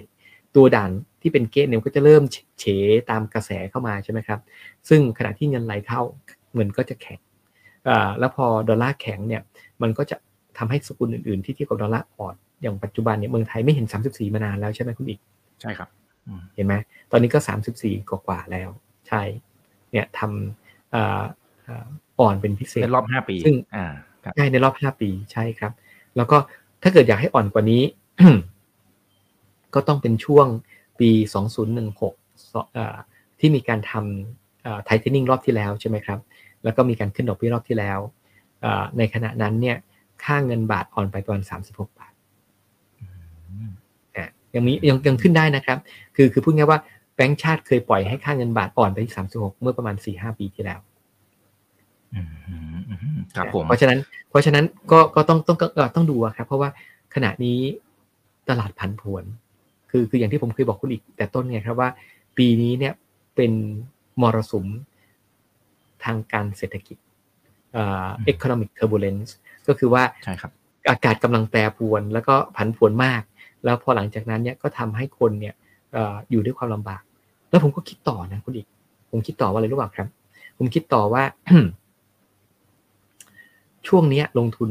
ตัวด่านที่เป็นเกณฑ์เนี่ยก็จะเริ่มเฉตามกระแสเข้ามาใช่ไหมครับ ซึ่งขณะที่เงินไหลเข้าเงินก็จะแข็งอ่าแล้วพอดอลลาร์แข็งเนี่ยมันก็จะทำให้สกุลอื่นๆ ที่เทียบกับดอลลาร์อ่อนอย่างปัจจุบันเนี่ยเมืองไทยไม่เห็น 34 มานานแล้วใช่ไหมคุณอีก
ใช่ครับอืม
เห็นไหมตอนนี้ก็ 34 กว่าๆแล้ว ใช่เนี่ยทำอ่าอ่าอ่อนเป็นพิเศษ
ในรอบห้าปี
ซึ่ง
อ่าครับ
ใช่ในรอบ 5 ปีใช่ครับ แล้วก็ ถ้าเกิดอยากให้อ่อนกว่านี้ ก็ต้องเป็นช่วงปี 2016สอ่าที่มีการทำไทเทนิ่งรอบที่แล้วใช่ไหมครับ แล้วก็มีการขึ้นดอกเบี้ยรอบที่แล้ว ในขณะนั้นเนี่ย ค่าเงินบาทอ่อนไปประมาณ 36 บาท
อืม
ยังมียังยังขึ้นได้นะครับ คือคือพูดง่ายว่าแบงก์ชาติเคยปล่อยให้ค่าเงินบาทอ่อนไปที่36 เมื่อประมาณ 4-5 ปีที่แล้ว
ครับผม
เพราะฉะนั้น เพราะฉะนั้นก็ก็ต้องต้องเอ่อต้องดูอะครับ เพราะว่าขณะนี้ตลาดผันผวน คือคืออย่างที่ผมเคยบอกคุณอีก แต่ต้นไงครับว่า ปีนี้เนี่ยเป็นมรสุมทางการเศรษฐกิจเอ่อ economic turbulence ก็คือว่า
ใช่ครับ
อากาศกำลังแปรปรวน แล้วก็ผันผวนมาก แล้วพอหลังจากนั้นเนี่ยก็ทำให้คนเนี่ยเอ่ออยู่ด้วยความลำบาก แล้วผมก็คิดต่อนะคุณอีก ผมคิดต่อว่าอะไรรู้เปล่าครับ ผมคิดต่อว่า ช่วงเนี้ย ลงทุน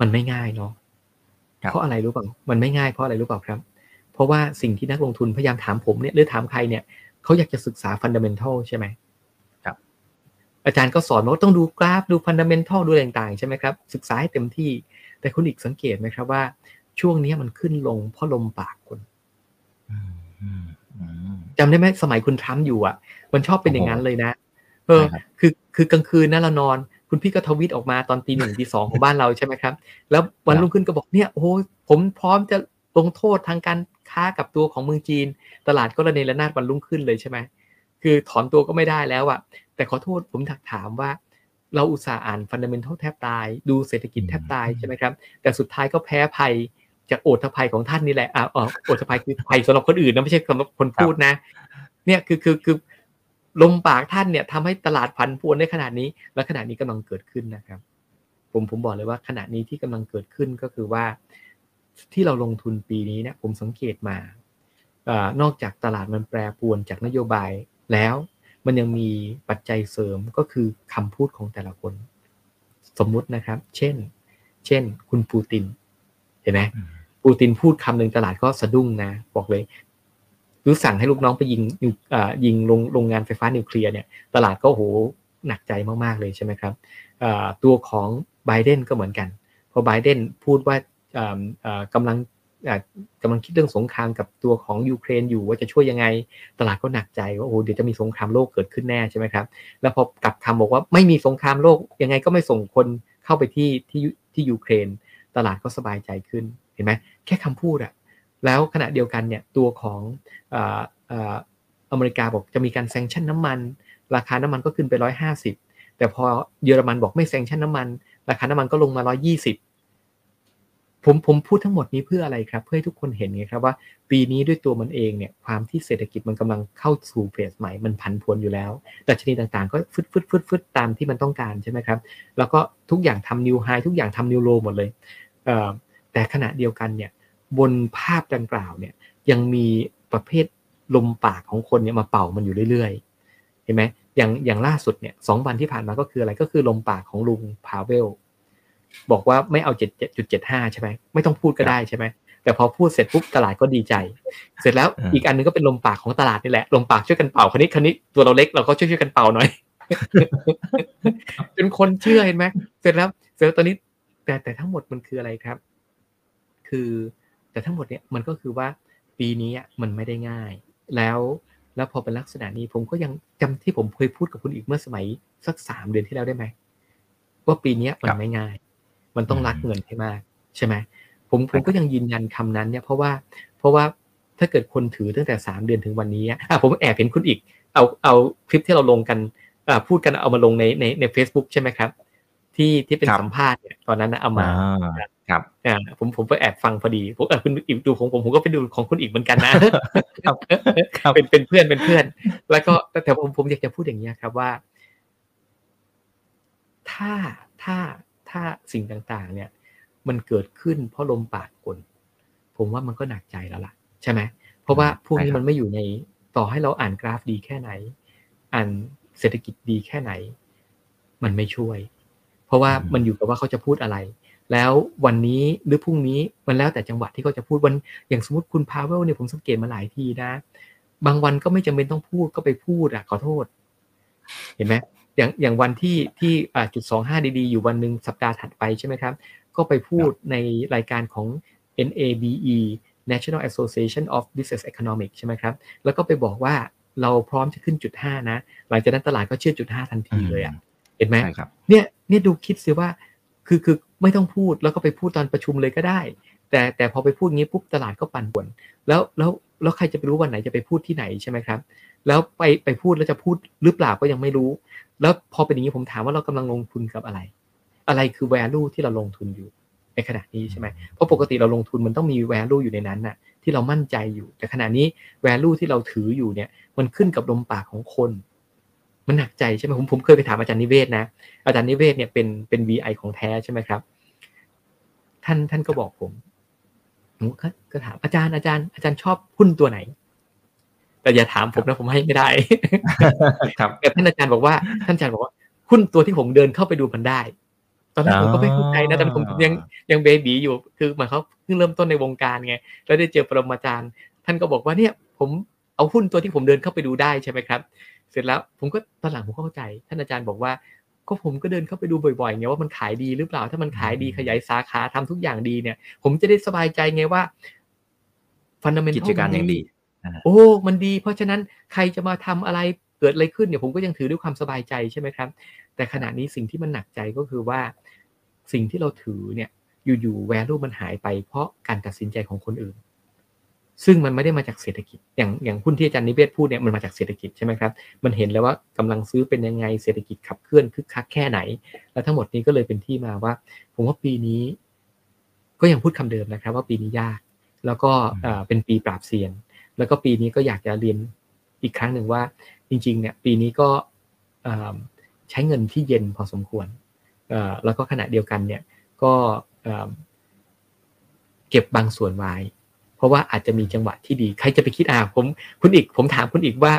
มันไม่ง่ายเนาะ
ครับ
เพราะอะไรรู้เปล่ามันไม่ง่ายเพราะอะไรรู้เปล่าครับ เพราะว่าสิ่งที่นักลงทุนพยายามถามผมเนี่ยหรือถามใครเนี่ยเขาอยากจะศึกษาฟันดัมเ n นทัลใช่ไหม
ครับ
อาจารย์ก็สอนมาว่าต้องดูกราฟดูฟันดัมเ n นทัลดูอะไรต่างๆใช่ไหมครับศึกษาให้เต็มที่ แต่คุณอีกสังเกตไหมครับว่า ช่วงเนี้ยมันขึ้นลงเพราะลมปากคน
อืมอืมอืม
จำได้ไหมสมัยคุณทรัมป์อยู่อะ มันชอบเป็นอย่างนั้นเลยนะเออ
ใช่ครับ
คือคือกลางคืนนะเรานอน คุณพี่ก็ทวิตออกมาตอนตีหนึ่งตีสองของบ้านเราใช่ไหมครับ แล้ววันรุ่งขึ้นก็บอกเนี่ยโอ้โหผมพร้อมจะลงโทษทางการค้ากับตัวของเมืองจีน ตลาดก็ระเนระนาดวันรุ่งขึ้นเลยใช่ไหมคือถอนตัวก็ไม่ได้แล้วอะแต่ขอโทษผมถักถามว่า เราอุตส่าห์อ่านฟันดัมเ n นทัลแทบตาย ดูเศรษฐกิจแทบตายใช่ไหมครับ แต่สุดท้ายก็แพ้ภัยจากโอทภัยของท่านนี่แหละอ่าอ๋อโอทภัยคือภัยสำหรับคนอื่นนะไม่ใช่สำหรับคนพูดนะ เนี่ยคือคือคือ ลมปากท่านเนี่ยทำให้ตลาดพันพวนได้ขนาดนี้ และขนาดนี้กำลังเกิดขึ้นนะครับ ผมผมบอกเลยว่าขณะนี้ที่กำลังเกิดขึ้นก็คือว่าที่เราลงทุนปีนี้เนี่ยผมสังเกตมาเอ่อนอกจากตลาดมันแปรปรวนจากนโยบายแล้วมันยังมีปัจจัยเสริมก็คือคำพูดของแต่ละคน สมมุตินะครับ เช่น เช่น คุณปูติน เห็นไหม
อืม
ปูตินพูดคำหนึ่งตลาดก็สะดุ้งนะ บอกเลย หรือสั่งให้ลูกน้องไปยิงยิงโรงโรงงานไฟฟ้านิวเคลียร์เนี่ยตลาดก็โหหนักใจมาก ๆ เลยใช่ไหมครับตัวของไบเดนก็เหมือนกัน พอไบเดนพูดว่าอ่าอ่ากำลังกำลังคิดเรื่องสงครามกับตัวของยูเครนอยู่ว่าจะช่วยยังไง ตลาดก็หนักใจว่าโอ้เดี๋ยวจะมีสงครามโลกเกิดขึ้นแน่ใช่ไหมครับ แล้วพอกลับคำบอกว่าไม่มีสงครามโลกยังไงก็ไม่ส่งคนเข้าไปที่ที่ที่ยูเครน ตลาดก็สบายใจขึ้นเห็นไหมแค่คำพูดอะ แล้วขณะเดียวกันเนี่ยตัวของอเมริกาบอกจะมีการแซงชั่นน้ำมัน ราคาน้ำมันก็ขึ้นไปร้อยห้าสิบแต่พอเยอรมันบอกไม่แซงชั่นน้ำมัน ราคาน้ำมันก็ลงมาร้อยี่สิบผมผมพูดทั้งหมดนี้เพื่ออะไรครับ เพื่อให้ทุกคนเห็นไงครับว่าปีนี้ด้วยตัวมันเองเนี่ยความที่เศรษฐกิจมันกำลังเข้าสู่เฟสใหม่มันผันผวนอยู่แล้ว แต่ชนิดต่างๆ ก็ฟึดฟึดฟึดฟึดตามที่มันต้องการใช่ไหมครับ แล้วก็ทุกอย่างทำนิวไฮทุกอย่างทำนิวโลหมดเลยแต่ขณะเดียวกันเนี่ย บนภาพดังกล่าวเนี่ยยังมีประเภทลมปากของคนเนี่ยมาเป่ามันอยู่เรื่อยๆ เห็นไหมอย่างอย่างล่าสุดเนี่ยสองวันที่ผ่านมาก็คืออะไรก็คือลมปากของลุงพาเวลบอกว่าไม่เอาเจ็ดจุดเจ็ดห้าใช่ไหมไม่ต้องพูดก็ได้ใช่ไหมแต่พอพูดเสร็จปุ๊บตลาดก็ดีใจ เสร็จแล้วอีกอันนึงก็เป็นลมปากของตลาดนี่แหละลมปากช่วยกันเป่าคันนี้คันนี้ตัวเราเล็กเราก็ช่วยช่วยกันเป่าหน่อยจนคนเชื่อเห็นไหมเสร็จแล้ว เสร็จแล้วตอนนี้ แต่แต่ทั้งหมดมันคืออะไรครับ คือ แต่ทั้งหมดเนี่ยมันก็คือว่าปีนี้มันไม่ได้ง่าย แล้วแล้วพอเป็นลักษณะนี้ผมก็ยังจำที่ผมเคยพูดกับคุณอีกเมื่อสมัยสักสามเดือนที่แล้วได้ไหมว่าปีนี้มันไม่ง่าย มันต้องรักเงินให้มาก ใช่ไหมผมผมก็ยังยืนยันคำนั้นเนี่ยเพราะว่าเพราะว่าถ้าเกิดคนถือตั้งแต่สามเดือนถึงวันนี้อะผมแอบเห็นคุณอีก เอาเอาคลิปที่เราลงกันอ่าพูดกันเอามาลงในในในเฟซบุ๊กใช่ไหมครับ ที่ที่เป็นสัมภาษณ์เนี่ยตอนนั้นนะเอามา
ครับ
อ่าผมผมไปแอบฟังพอดีผมเออคุณอีกดูของผมผมก็ไปดูของคุณอีกเหมือนกันนะครับเป็นเป็นเพื่อนเป็นเพื่อน แล้วก็แต่ผมผมอยากจะพูดอย่างนี้ครับว่า ถ้าถ้าถ้าสิ่งต่างๆ เนี่ย มันเกิดขึ้นเพราะลมปากกลผมว่ามันก็หนักใจแล้วล่ะ ใช่ไหมเพราะว่าพวกนี้มันไม่อยู่ในต่อให้เราอ่านกราฟดีแค่ไหน อ่านเศรษฐกิจดีแค่ไหน มันไม่ช่วย เพราะว่ามันอยู่กับว่าเขาจะพูดอะไร แล้ววันนี้หรือพรุ่งนี้มันแล้วแต่จังหวะที่เขาจะพูดวัน อย่างสมมติคุณพาวเวลเนี่ยผมสังเกตมาหลายทีนะ บางวันก็ไม่จำเป็นต้องพูดก็ไปพูดอะขอโทษ เห็นไหมอย่างอย่างวันที่ที่อ่าจุดสองห้าดีๆ อยู่วันหนึ่งสัปดาห์ถัดไปใช่ไหมครับ ก็ไปพูดในรายการของ NABE National Association of Business Economics ใช่ไหมครับ แล้วก็ไปบอกว่าเราพร้อมจะขึ้นจุดห้านะ หลังจากนั้นตลาดก็เชื่อจุดห้าทันทีเลยอะ เห็นไหมเนี่ยเนี่ยดูคิดซิว่า คือคือ ไม่ต้องพูดแล้วก็ไปพูดตอนประชุมเลยก็ได้ แต่แต่พอไปพูดงี้ปุ๊บตลาดก็ปั่นป่วน แล้วแล้วแล้วใครจะไปรู้วันไหนจะไปพูดที่ไหนใช่ไหมครับ แล้วไปไปพูดแล้วจะพูดหรือเปล่าก็ยังไม่รู้ แล้วพอเป็นอย่างนี้ผมถามว่าเรากำลังลงทุนกับอะไร อะไรคือ value ที่เราลงทุนอยู่ในขณะนี้ใช่ไหมเพราะปกติเราลงทุนมันต้องมี value อยู่ในนั้นน่ะที่เรามั่นใจอยู่ แต่ขณะนี้ value ที่เราถืออยู่เนี่ยมันขึ้นกับลมปากของคน มันหนักใจใช่ไหมผมผมเคยไปถามอาจารย์นิเวศนะ อาจารย์นิเวศเนี่ยเป็นเป็น VI ของแท้ใช่ไหมครับ ท่านท่านก็บอกผมผมก็ถามอาจารย์อาจารย์อาจารย์ชอบหุ้นตัวไหน แต่อย่าถามผมนะผมให้ไม่ได้
ครับ
แต่ท่านอาจารย์บอกว่า ท่านอาจารย์บอกว่าหุ้นตัวที่ผมเดินเข้าไปดูมันได้ ตอนแรกผมก็ไม่เข้าใจนะตอนผมยังยังเบบีอยู่ คือหมายเขาเพิ่งเริ่มต้นในวงการไงแล้วได้เจอปรมาจารย์ ท่านก็บอกว่าเนี่ย ผมเอาหุ้นตัวที่ผมเดินเข้าไปดูได้ใช่ไหมครับ เสร็จแล้วผมก็ตอนหลังผมเข้าใจ ท่านอาจารย์บอกว่า ก็ผมก็เดินเข้าไปดูบ่อยๆไงว่ามันขายดีหรือเปล่า ถ้ามันขายดีขยายสาขาทำทุกอย่างดีเนี่ย ผมจะได้สบายใจไงว่า
ฟันดัมเมนทัลกิจการอย่างดี
โอ้ มันดี เพราะฉะนั้นใครจะมาทำอะไรเกิดอะไรขึ้นเนี่ยผมก็ยังถือด้วยความสบายใจใช่ไหมครับ แต่ขณะนี้สิ่งที่มันหนักใจก็คือว่าสิ่งที่เราถือเนี่ยอยู่ๆแวลูมันหายไปเพราะการตัดสินใจของคนอื่น ซึ่งมันไม่ได้มาจากเศรษฐกิจ อย่างอย่างหุ้นที่อาจารย์นิเวศพูดเนี่ยมันมาจากเศรษฐกิจใช่ไหมครับ มันเห็นแล้วว่ากำลังซื้อเป็นยังไงเศรษฐกิจขับเคลื่อนคึกคักแค่ไหน แล้วทั้งหมดนี้ก็เลยเป็นที่มาว่า ผมว่าปีนี้ ก็ยังพูดคำเดิมนะครับ ว่าปีนี้ยาก แล้วก็เป็นปีปราบเซียน แล้วก็ปีนี้ก็อยากจะเรียนอีกครั้งหนึ่งว่า จริง ๆ เนี่ย ปีนี้ก็ใช้เงินที่เย็นพอสมควรแล้วก็ขณะเดียวกันเนี่ยก็เก็บบางส่วนไว้ ราะว่าอาจจะมีจังหวะที่ดี ใครจะไปคิดอ่าผม คุณอีก ผมถามคุณอีกว่า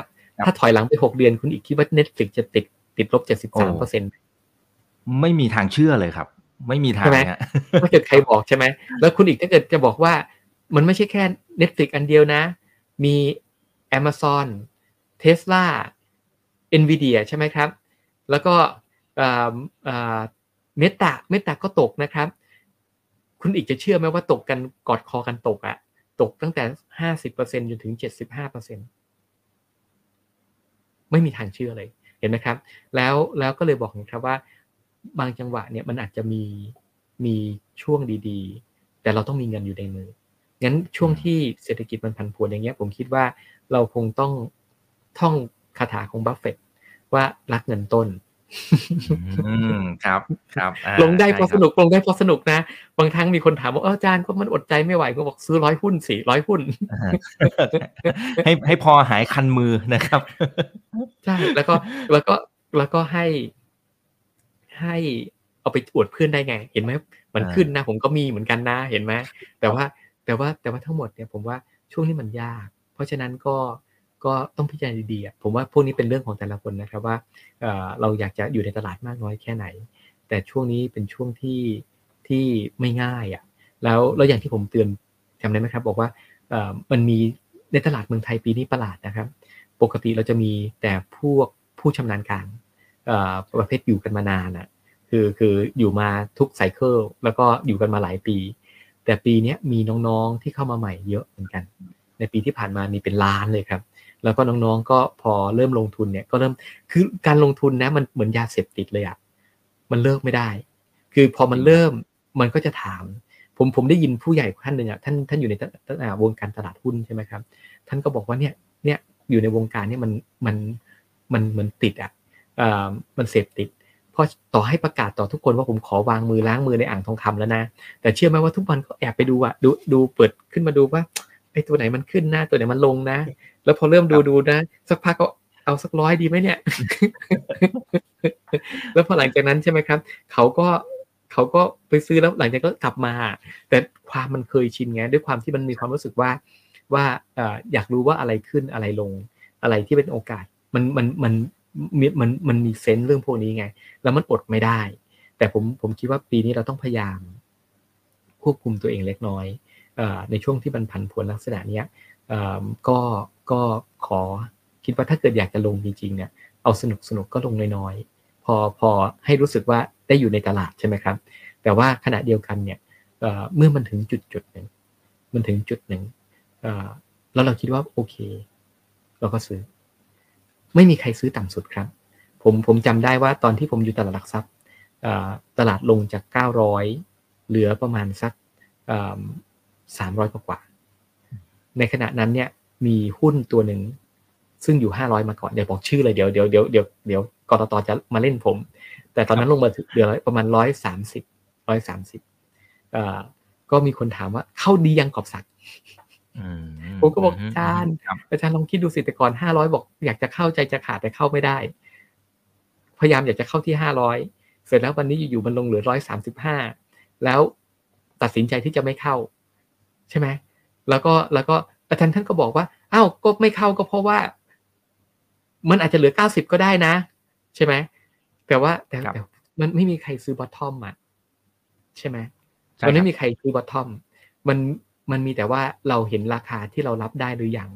ถ้าถอยหลังไปหกเดือน คุณอีกคิดว่า Netflix จะติดติดลบเจ็ดสิบสามเปอร์เซ็นต์
ไม่มีทางเชื่อเลยครับ ไม่มีทาง
นะถ้าเกิดใครบอกใช่ไหม แล้วคุณอีกถ้าเกิดจะบอกว่า มันไม่ใช่แค่ Netflix อันเดียวนะ มี Amazon Tesla Nvidia ใช่ไหมครับ แล้วก็เมตาเมตาก็ตกนะครับ คุณอีกจะเชื่อไหมว่าตกกันกอดคอกันตกอะ ตกตั้งแต่ห้าสิบเปอร์เซ็นจนถึงเจ็ดสิบห้าเปอร์เซ็นไม่มีทางเชื่อเลยเห็นไหมครับ แล้วแล้วก็เลยบอกนะครับว่า บางจังหวะเนี่ยมันอาจจะมีมีช่วงดีๆ แต่เราต้องมีเงินอยู่ในมืองั้นช่วงที่เศรษฐกิจมันผันผวนอย่างเงี้ย ผมคิดว่าเราคงต้องท่องคาถาของบัฟเฟตว่ารักเงินต้น
อืมครับครับอ่า
ลงได้เพราะ
ใช่
ส
ครับ
นุกลงได้เพราะสนุกนะ บางครั้งมีคนถามว่าเอออาจารย์ก็มันอดใจไม่ไหวก็บอกซื้อร้อยหุ้นสี่ร้อยหุ้น
อ่าให้ให้พอหายคันมือนะครับ
ใช่แล้วก็แล้วก็แล้วก็ให้ ให้เอาไปอวดเพื่อนได้ไง เห็นไหมมัน
อ่า
ขึ้นนะ ผมก็มีเหมือนกันนะเห็นไหมแต่ว่าแต่ว่าแต่ว่าทั้งหมดเนี่ยผมว่าช่วงนี้มันยาก เพราะฉะนั้นก็ ก็ต้องพิจารณาดีๆผมว่าพวกนี้เป็นเรื่องของแต่ละคนนะครับว่าเราอยากจะอยู่ในตลาดมากน้อยแค่ไหน แต่ช่วงนี้เป็นช่วงที่ที่ไม่ง่ายอะแล้วแล้วอย่างที่ผมเตือนจำได้ไหมครับ บอกว่ามันมีในตลาดเมืองไทยปีนี้ประหลาดนะครับ ปกติเราจะมีแต่พวกผู้ชำนาญการประเภทอยู่กันมานานอะคือคืออยู่มาทุกไซเคิลแล้วก็อยู่กันมาหลายปี แต่ปีนี้มีน้องๆที่เข้ามาใหม่เยอะเหมือนกัน ในปีที่ผ่านมามีเป็นล้านเลยครับ แล้วก็น้องๆก็พอเริ่มลงทุนเนี่ยก็เริ่มคือการลงทุนนะมันเหมือนยาเสพติดเลยอะมันเลิกไม่ได้ คือพอมันเริ่มมันก็จะถาม ผมผมได้ยินผู้ใหญ่ท่านหนึ่งอะท่านท่านอยู่ในตตอ่าวงการตลาดหุ้นใช่ไหมครับ ท่านก็บอกว่าเนี่ยเนี่ยอยู่ในวงการเนี่ยมันมันมันเหมือนติดอะเอ่อมันเสพติดเพราะต่อให้ประกาศต่อทุกคนว่าผมขอวางมือล้างมือในอ่างทองคำแล้วนะ แต่เชื่อไหมว่าทุกวันก็แอบไปดูอะดูดูเปิดขึ้นมาดูว่าไอ้ตัวไหนมันขึ้นนะตัวไหนมันลงนะ แล้วพอเริ่มดูดูนะ สักพักก็เอาสักร้อยดีไหมเนี่ย แล้วพอหลังจากนั้นใช่ไหมครับ เขาก็เขาก็ไปซื้อแล้วหลังจากก็กลับมา แต่ความมันเคยชินไงด้วยความที่มันมีความรู้สึกว่าว่าเอ่ออยากรู้ว่าอะไรขึ้นอะไรลงอะไรที่เป็นโอกาส มันมันมันมีมันมันมีเซนส์เรื่องพวกนี้ไง แล้วมันอดไม่ได้ แต่ผมผมคิดว่าปีนี้เราต้องพยายาม ควบคุมตัวเองเล็กน้อยเอ่อในช่วงที่มันผันผวนลักษณะเนี้ยเอ่อก็ ก็ขอคิดว่าถ้าเกิดอยากจะลงจริงๆเนี่ยเอาสนุกสนุกก็ลงน้อยๆพอพอให้รู้สึกว่าได้อยู่ในตลาดใช่ไหมครับ แต่ว่าขณะเดียวกันเนี่ยเมื่อมันถึงจุดจุดหนึ่งมันถึงจุดหนึ่งแล้วเราคิดว่าโอเค เราก็ซื้อ ไม่มีใครซื้อต่ำสุดครับ ผมผมจำได้ว่าตอนที่ผมอยู่ตลาดหลักทรัพย์ตลาดลงจาก 900 เหลือประมาณสักสามร้อยกว่า ในขณะนั้นเนี่ย มีหุ้นตัวหนึ่งซึ่งอยู่500มาก่อนเดี๋ยวบอกชื่อเลยเดี๋ยวเดี๋ยวเดี๋ยวเดี๋ยวเดี๋ยวกรตจะมาเล่นผม แต่ตอนนั้นลงมาถึงเดือนประมาณ130 130เอ่อก็มีคนถามว่าเข้าดียังกอบศักดิ์
อืม
ผมก็บอกอาจารย์
ครับ
อาจารย์ลองคิดดูสิแต่ก่อน500บอก อยากจะเข้าใจจะขาดแต่เข้าไม่ได้ พยายามอยากจะเข้าที่500เสร็จแล้ววันนี้อยู่ๆมันลงเหลือ135แล้วตัดสินใจที่จะไม่เข้า ใช่ไหมแล้วก็แล้วก็ อาจารย์ท่านก็บอกว่าอ้าวก็ไม่เข้าก็เพราะว่า มันอาจจะเหลือ90ก็ได้นะ ใช่ไหมแต่ว่าแต่
ครับ
แต่มันไม่มีใครซื้อ bottom อะใช่ไหม
ใช่
มัน
ครั
ไม่
บ
มีใครซื้อ bottom มันมันมีแต่ว่าเราเห็นราคาที่เรารับได้หรือยัง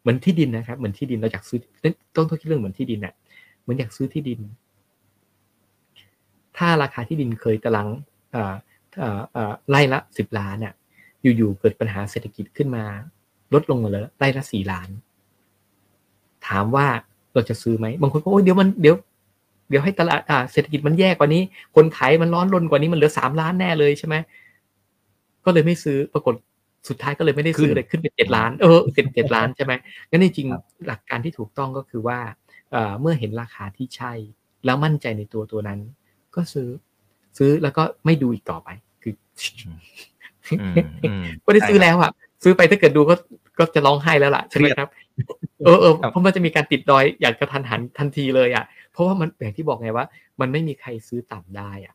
เหมือนที่ดินนะครับ เหมือนที่ดินเราอยากซื้อต้องต้องคิดเรื่องเหมือนที่ดินน่ะเหมือนอยากซื้อที่ดิน ถ้าราคาที่ดินเคยตารางเอ่อเอ่อเอ่อไร่ละสิบล้านเนี่ยอยู่ๆเกิดปัญหาเศรษฐกิจขึ้นมา ลดลงมาเลยไร่ละสี่ล้าน ถามว่าเราจะซื้อไหมบางคนก็โอ้ยเดี๋ยวมันเดี๋ยว เดี๋ยวให้ตลาดอ่าเศรษฐกิจมันแย่กว่านี้ คนขายมันร้อนรนกว่านี้มันเหลือสามล้านแน่เลยใช่ไหมก็เลยไม่ซื้อปรากฏสุดท้ายก็เลยไม่ได้ซื้อเลยขึ้นเป็นเจ็ดล้านเออเจ็ดเจ็ดล้านใช่ไหมงั้นจริง
ครับ
ๆหลักการที่ถูกต้องก็คือว่าเอ่อเมื่อเห็นราคาที่ใช่ แล้วมั่นใจในตัวตัวนั้น ก็ซื้อ ซื้อแล้วก็ไม่ดูอีกต่อไป คือ
อืมอืม
ไม่ได้ซื้อแล้วอะ ซื้อไปถ้าเกิดดูก็ก็จะร้องไห้แล้วล่ะใช่ไหม
เครียด
ครับเออเออ
ครับ
เพราะมันจะมีการติดดอยอย่างกระทันหันทันทีเลยอะ เพราะว่ามันอย่างที่บอกไงว่า มันไม่มีใครซื้อต่ำได้อะ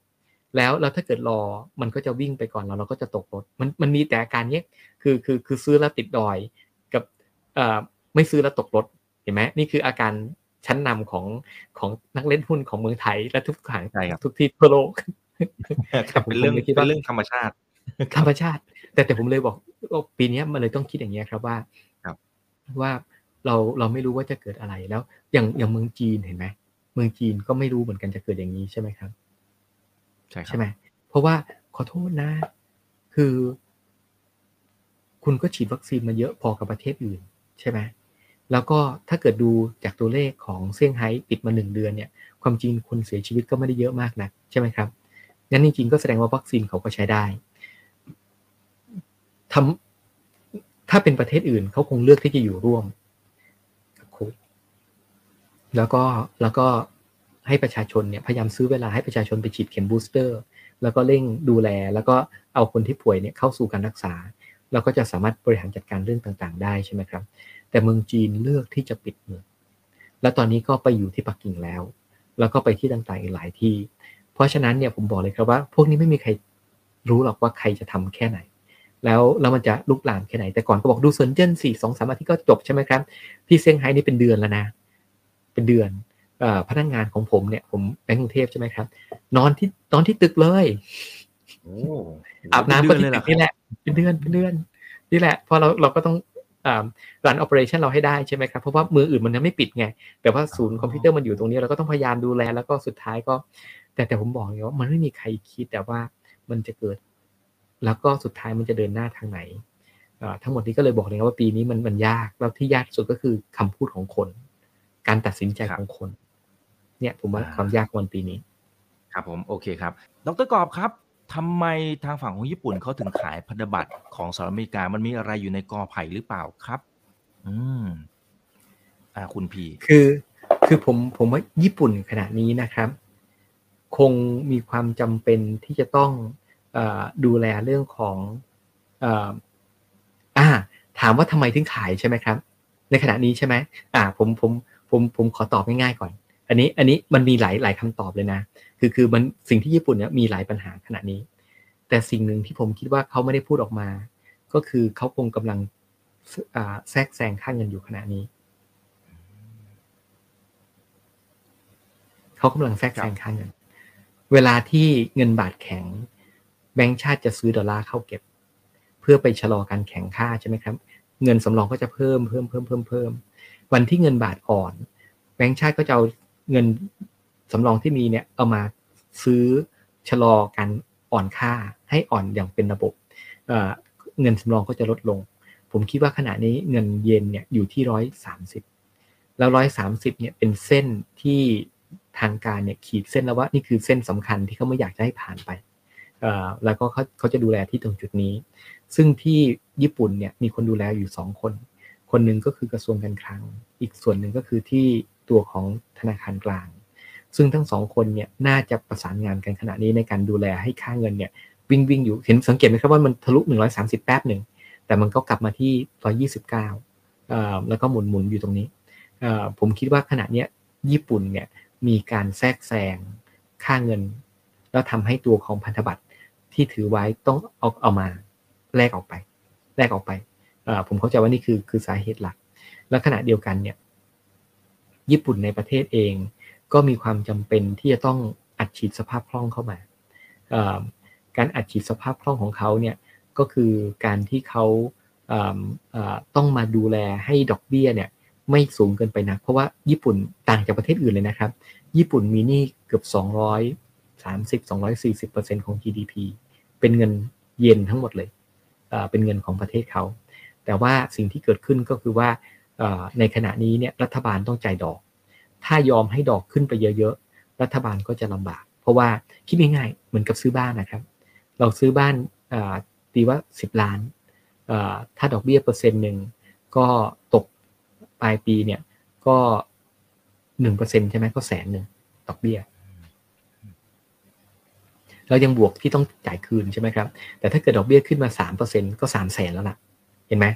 แล้วแล้วถ้าเกิดรอมันก็จะวิ่งไปก่อนเราเราก็จะตกรถมันมันมีแต่อาการเนี้ยคือคือคือซื้อแล้วติดดอยกับเอ่อไม่ซื้อแล้วตกรถเห็นไหมนี่คืออาการชั้นนำของของนักเล่นหุ้นของเมืองไทยและทุกทาง
ใช่ครับ
ทุกที่ทั่วโลก
ครับเป็นเรื่อง
ผมเลยคิดว่า
เป็นเรื่องธรรมชาติ
ธรรมชาติ แต่แต่ผมเลยบอกว่า ปีเนี้ยมันเลยต้องคิดอย่างเงี้ยครับว่า
ครับ
ว่าเราเราไม่รู้ว่าจะเกิดอะไรแล้ว อย่างอย่างเมืองจีนเห็นไหมเมืองจีนก็ไม่รู้เหมือนกันจะเกิดอย่างนี้ใช่ไหมครับ
ใช่ครับ
ใช่ไหมเพราะว่าขอโทษนะ คือ คุณก็ฉีดวัคซีนมาเยอะพอกับประเทศอื่น ใช่ไหมแล้วก็ถ้าเกิดดูจากตัวเลขของเซี่ยงไฮ้ปิดมาหนึ่งเดือนเนี่ย ความจริงคนเสียชีวิตก็ไม่ได้เยอะมากนะใช่ไหมครับงั้นจริงๆก็แสดงว่าวัคซีนเขาก็ใช้ได้ ทำถ้าเป็นประเทศอื่นเขาคงเลือกที่จะอยู่ร่วมกับควิดแล้วก็แล้วก็ให้ประชาชนเนี่ยพยายามซื้อเวลาให้ประชาชนไปฉีดเข็มบูสเตอร์ แล้วก็เร่งดูแล แล้วก็เอาคนที่ป่วยเนี่ยเข้าสู่การรักษา แล้วก็จะสามารถบริหารจัดการเรื่องต่างๆ ได้ใช่ไหมครับ แต่เมืองจีนเลือกที่จะปิดเมืองแล้วตอนนี้ก็ไปอยู่ที่ปักกิ่งแล้ว แล้วก็ไปที่ต่างๆอีกหลายที่ เพราะฉะนั้นเนี่ยผมบอกเลยครับว่า พวกนี้ไม่มีใครรู้หรอกว่าใครจะทำแค่ไหน แล้วแล้วมันจะลุกลามแค่ไหน แต่ก่อนก็บอกดูเซินเจิ้นสี่สองสามอาทิตย์ก็จบใช่ไหมครับ ที่เซี่ยงไฮ้นี่เป็นเดือนแล้วนะ เป็นเดือนพนักงานของผมเนี่ย ผมแบงก์กรุงเทพใช่ไหมครับ นอนที่นอนที่ตึกเลยอาบน้ำก็ที่ตึกนี่แหละ เป็นเดือนเป็นเดือน นี่แหละเพราะเราเราก็ต้อง run operation เราให้ได้ใช่ไหมครับ เพราะว่าเมืองอื่นมันยังไม่ปิดไง แต่ว่าศูนย์คอมพิวเตอร์มันอยู่ตรงนี้เราก็ต้องพยายามดูแลแล้วก็สุดท้ายก็ แต่แต่ผมบอกเลยว่ามันไม่มีใครคิดแต่ว่ามันจะเกิด แล้วก็สุดท้ายมันจะเดินหน้าทางไหนทั้งหมดนี้ก็เลยบอกเลยว่าปีนี้มันมันยากแล้วที่ยากสุดก็คือคำพูดของคน การตัดสินใจของคน เนี่ยผมว่าความยากวันปีนี้
ครับผมโอเคครับ ดรกอบครับทำไมทางฝั่งของญี่ปุ่นเขาถึงขายพันธบัตรของสหรัฐอเมริกามันมีอะไรอยู่ในกอไผ่หรือเปล่าครับ อืมอ่าคุณพี
คือคือผมผมว่าญี่ปุ่นขณะนี้นะครับ คงมีความจำเป็นที่จะต้องอ ดูแลเรื่องของอ่าถามว่าทำไมถึงขายใช่ไหมครับ ในขณะนี้ใช่ไหมอ่าผมผมผมผมขอตอบง่ายๆก่อน อันนี้อันนี้มันมีหลายหลายคำตอบเลยนะ คือคือมันสิ่งที่ญี่ปุ่นเนี่ยมีหลายปัญหาขณะนี้ แต่สิ่งหนึ่งที่ผมคิดว่าเขาไม่ได้พูดออกมา ก็คือเขาคงกำลังแทรกแซงค่าเงินอยู่ขณะนี้เขากำลังแทรกแซงค่าเงิน เวลาที่เงินบาทแข็ง แบงก์ชาติจะซื้อดอลลาร์เข้าเก็บ เพื่อไปชะลอการแข็งค่าใช่ไหมครับ เงินสำรองก็จะเพิ่มเพิ่มเพิ่มเพิ่มเพิ่มวันที่เงินบาทอ่อน แบงก์ชาติก็จะเอาเงินสำรองที่มีเนี่ยเอามาซื้อชะลอการอ่อนค่าให้อ่อนอย่างเป็นระบบเงินสำรองก็จะลดลง ผมคิดว่าขณะนี้เงินเยนเนี่ยอยู่ที่ร้อยสามสิบแล้วร้อยสามสิบเนี่ยเป็นเส้นที่ทางการเนี่ยขีดเส้นแล้วว่านี่คือเส้นสำคัญที่เขาไม่อยากจะให้ผ่านไป แล้วก็เขาเขาจะดูแลที่ตรงจุดนี้ ซึ่งที่ญี่ปุ่นเนี่ยมีคนดูแลอยู่สองคน คนหนึ่งก็คือกระทรวงการคลัง อีกส่วนหนึ่งก็คือที่ตัวของธนาคารกลาง ซึ่งทั้งสองคนเนี่ยน่าจะประสานงานกันขณะนี้ในการดูแลให้ค่าเงินเนี่ยวิ่งวิ่งอยู่ เห็นสังเกตไหมครับว่ามันทะลุ 130 แป๊บหนึ่ง แต่มันก็กลับมาที่ 129 แล้วก็หมุนหมุนอยู่ตรงนี้ ผมคิดว่าขณะนี้ญี่ปุ่นเนี่ยมีการแทรกแซงค่าเงิน แล้วทำให้ตัวของพันธบัตร ที่ถือไว้ต้องเอาเอามาแลกออกไป แลกออกไปผมเข้าใจว่านี่คือคือสาเหตุหลัก และขณะเดียวกันเนี่ย ญี่ปุ่นในประเทศเอง ก็มีความจำเป็นที่จะต้องอัดฉีดสภาพคล่องเข้ามา การอัดฉีดสภาพคล่องของเขาเนี่ยก็คือการที่เขาต้องมาดูแลให้ดอกเบี้ยเนี่ยไม่สูงเกินไปนะเพราะว่าญี่ปุ่นต่างจากประเทศอื่นเลยนะครับ ญี่ปุ่นมีหนี้เกือบ 230 240%ของ GDP เป็นเงินเยนทั้งหมดเลยเป็นเงินของประเทศเขา แต่ว่าสิ่งที่เกิดขึ้นก็คือว่าในขณะนี้เนี่ยรัฐบาลต้องจ่ายดอก ถ้ายอมให้ดอกขึ้นไปเยอะๆ รัฐบาลก็จะลำบาก เพราะว่าคิดง่ายๆ เหมือนกับซื้อบ้านนะครับ เราซื้อบ้านตีว่า 10 ล้าน ถ้าดอกเบี้ยเปอร์เซ็นต์หนึ่งก็ตกปลายปีเนี่ยก็หนึ่งเปอร์เซ็นใช่ไหมก็แสนหนึ่งดอกเบี้ย เรายังบวกที่ต้องจ่ายคืนใช่ไหมครับ แต่ถ้าเกิดดอกเบี้ยขึ้นมาสามเปอร์เซ็นก็สามแสนแล้วล่ะ เห็นไหม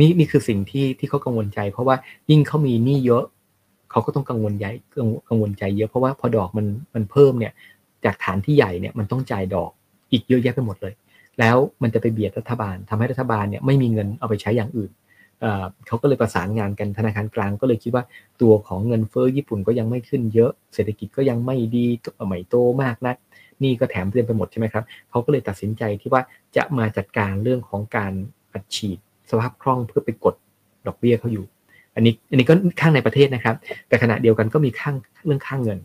นี่นี่คือสิ่งที่ที่เขากังวลใจ เพราะว่ายิ่งเขามีหนี้เยอะเขาก็ต้องกังวลใหญ่กังวลใจเยอะเพราะว่าพอดอกมันมันเพิ่มเนี่ยจากฐานที่ใหญ่เนี่ยมันต้องจ่ายดอกอีกเยอะแยะไปหมดเลย แล้วมันจะไปเบียดรัฐบาลทำให้รัฐบาลเนี่ยไม่มีเงินเอาไปใช้อย่างอื่นเขาก็เลยประสานงานกันธนาคารกลางก็เลยคิดว่าตัวของเงินเฟ้อญี่ปุ่นก็ยังไม่ขึ้นเยอะ เศรษฐกิจก็ยังไม่ดีไม่โตมากนัก นี่ก็แถมเต็มไปหมดใช่ไหมครับเขาก็เลยตัดสินใจที่ว่าจะมาจัดการเรื่องของการอัดฉีดสภาพคล่องเพื่อไปกดดอกเบี้ยเขาอยู่ อันนี้อันนี้ก็ข้างในประเทศนะครับ แต่ขณะเดียวกันก็มีข้างเรื่องข้างเงิน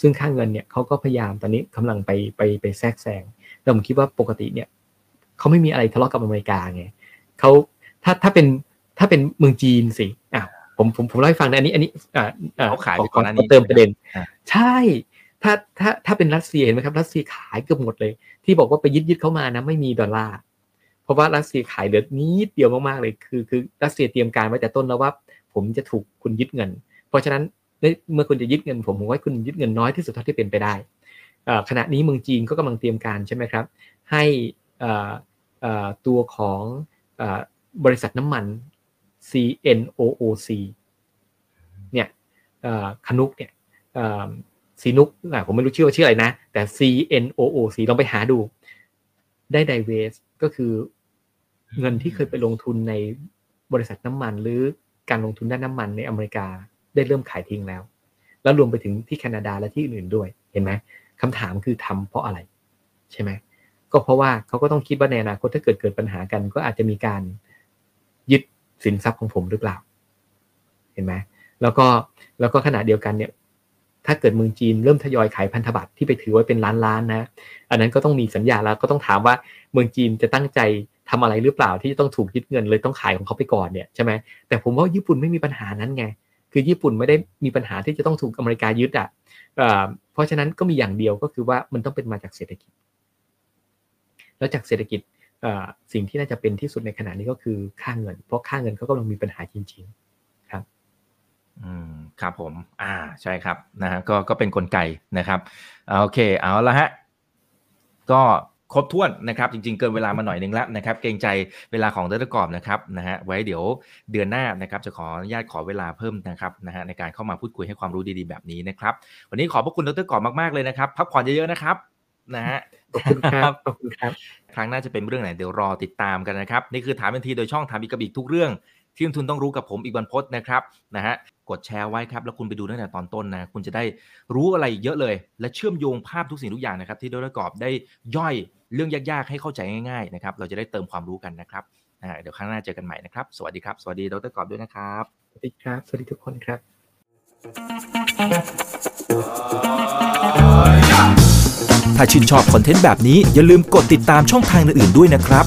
ซึ่งข้างเงินเนี่ยเขาก็พยายามตอนนี้กำลังไปไปไปแทรกแซงแต่ผมคิดว่าปกติเนี่ยเขาไม่มีอะไรทะเลาะกับอเมริกาไงเขาถ้าถ้าเป็นถ้าเป็นเมืองจีนสิอะผมผมผมเล่าให้ฟังนะอันนี้อันนี้อ่าอ่า
เขาขายไป
ข
ก่อนหน้านี้
เติมประเด็น
อ่า
ใช่ ถ้าถ้าถ้าเป็นรัสเซียเห็นไหมครับรัสเซียขายเกือบหมดเลย ที่บอกว่าไปยึดยึดเข้ามานะไม่มีดอลลาร์เพราะว่ารัสเซียขายเหลือนิดเดียวมากๆเลยคือคือรัสเซียเตรียมการไว้แต่ต้นแล้วว่า ผมจะถูกคุณยึดเงิน เพราะฉะนั้นเมื่อคุณจะยึดเงิน ผมผมว่าคุณยึดเงินน้อยที่สุดเท่าที่เป็นไปได้ขณะนี้เมืองจีนก็กำลังเตรียมการใช่ไหมครับ ให้ตัวของอบริษัทน้ำมัน CNOOC เนี่ยคนุกเนี่ย ซีนุกผมไม่รู้ชื่อว่าชื่ออะไรนะ แต่ CNOOC ลองไปหาดู ได้ไดเวสก็คือเงินที่เคยไปลงทุนในบริษัทน้ำมัน หรือการลงทุนด้านน้ำมันในอเมริกาได้เริ่มขายทิ้งแล้ว แล้วรวมไปถึงที่แคนาดาและที่อื่นๆด้วยเห็นไหมคำถามคือทำเพราะอะไร ใช่ไหมก็เพราะว่าเขาก็ต้องคิดว่าในอนาคตถ้าเกิดเกิดปัญหากัน ก็อาจจะมีการยึดสินทรัพย์ของผมหรือเปล่า เห็นไหมแล้วก็แล้วก็ขณะเดียวกันเนี่ย ถ้าเกิดเมืองจีนเริ่มทยอยขายพันธบัตรที่ไปถือไว้เป็นล้านล้านนะ อันนั้นก็ต้องมีสัญญาแล้วก็ต้องถามว่าเมืองจีนจะตั้งใจทำอะไรหรือเปล่าที่จะต้องถูกยึดเงินเลยต้องขายของเขาไปก่อนเนี่ยใช่ไหมแต่ผมว่าญี่ปุ่นไม่มีปัญหานั้นไงคือญี่ปุ่นไม่ได้มีปัญหาที่จะต้องถูกอเมริกายึดอะเพราะฉะนั้นก็มีอย่างเดียวก็คือว่ามันต้องเป็นมาจากเศรษฐกิจ แล้วจากเศรษฐกิจสิ่งที่น่าจะเป็นที่สุดในขณะนี้ก็คือค่าเงิน เพราะค่าเงินเขากำลังมีปัญหาจริง ๆ
อืมครับผม อ่าใช่ครับนะฮะก็ก็เป็นนกลไกนะครับโอเคเอาละฮะก็ครบถ้วนนะครับ จริงๆ เกินเวลามาหน่อยนึงแล้วนะครับ เกรงใจเวลาของเดรกรอบนะครับนะฮะไว้เดี๋ยวเดือนหน้านะครับ จะขออนุญาตขอเวลาเพิ่มนะครับนะฮะในการเข้ามาพูดคุยให้ความรู้ดีๆแบบนี้นะครับ วันนี้ขอบพระคุณดรกรอบมากๆเลยนะครับพักผ่อนเยอะๆนะครับนะฮะ
ขอบคุณครับขอบคุณครับ
ครั้งหน้าจะเป็นเรื่องไหนเดี๋ยวรอติดตามกันนะครับ นี่คือถามทันทีโดยช่องถามอีกกับอีกทุกเรื่อง ที่ลงทุนต้องรู้กับผมอีกวันพจน์นะครับนะฮะกดแชร์ไว้ครับ แล้วคุณไปดูตั้งแต่ตอนต้นนะ คุณจะได้รู้อะไรเยอะเลย และเชื่อมโยงภาพทุกสิ่งทุกอย่างนะครับที่ดรกอบได้ย่อยเรื่องยากๆ ให้เข้าใจง่ายๆนะครับเราจะได้เติมความรู้กันนะครับนะเดี๋ยวครั้งหน้าเจอกันใหม่นะครับ สวัสดีครับ สวัสดีดรกอบด้วยนะครับ
สวัสดีครับสวัสดีทุกคนครับ
ถ้าชื่นชอบคอนเทนต์แบบนี้อย่าลืมกดติดตามช่องทางอื่นๆด้วยนะครับ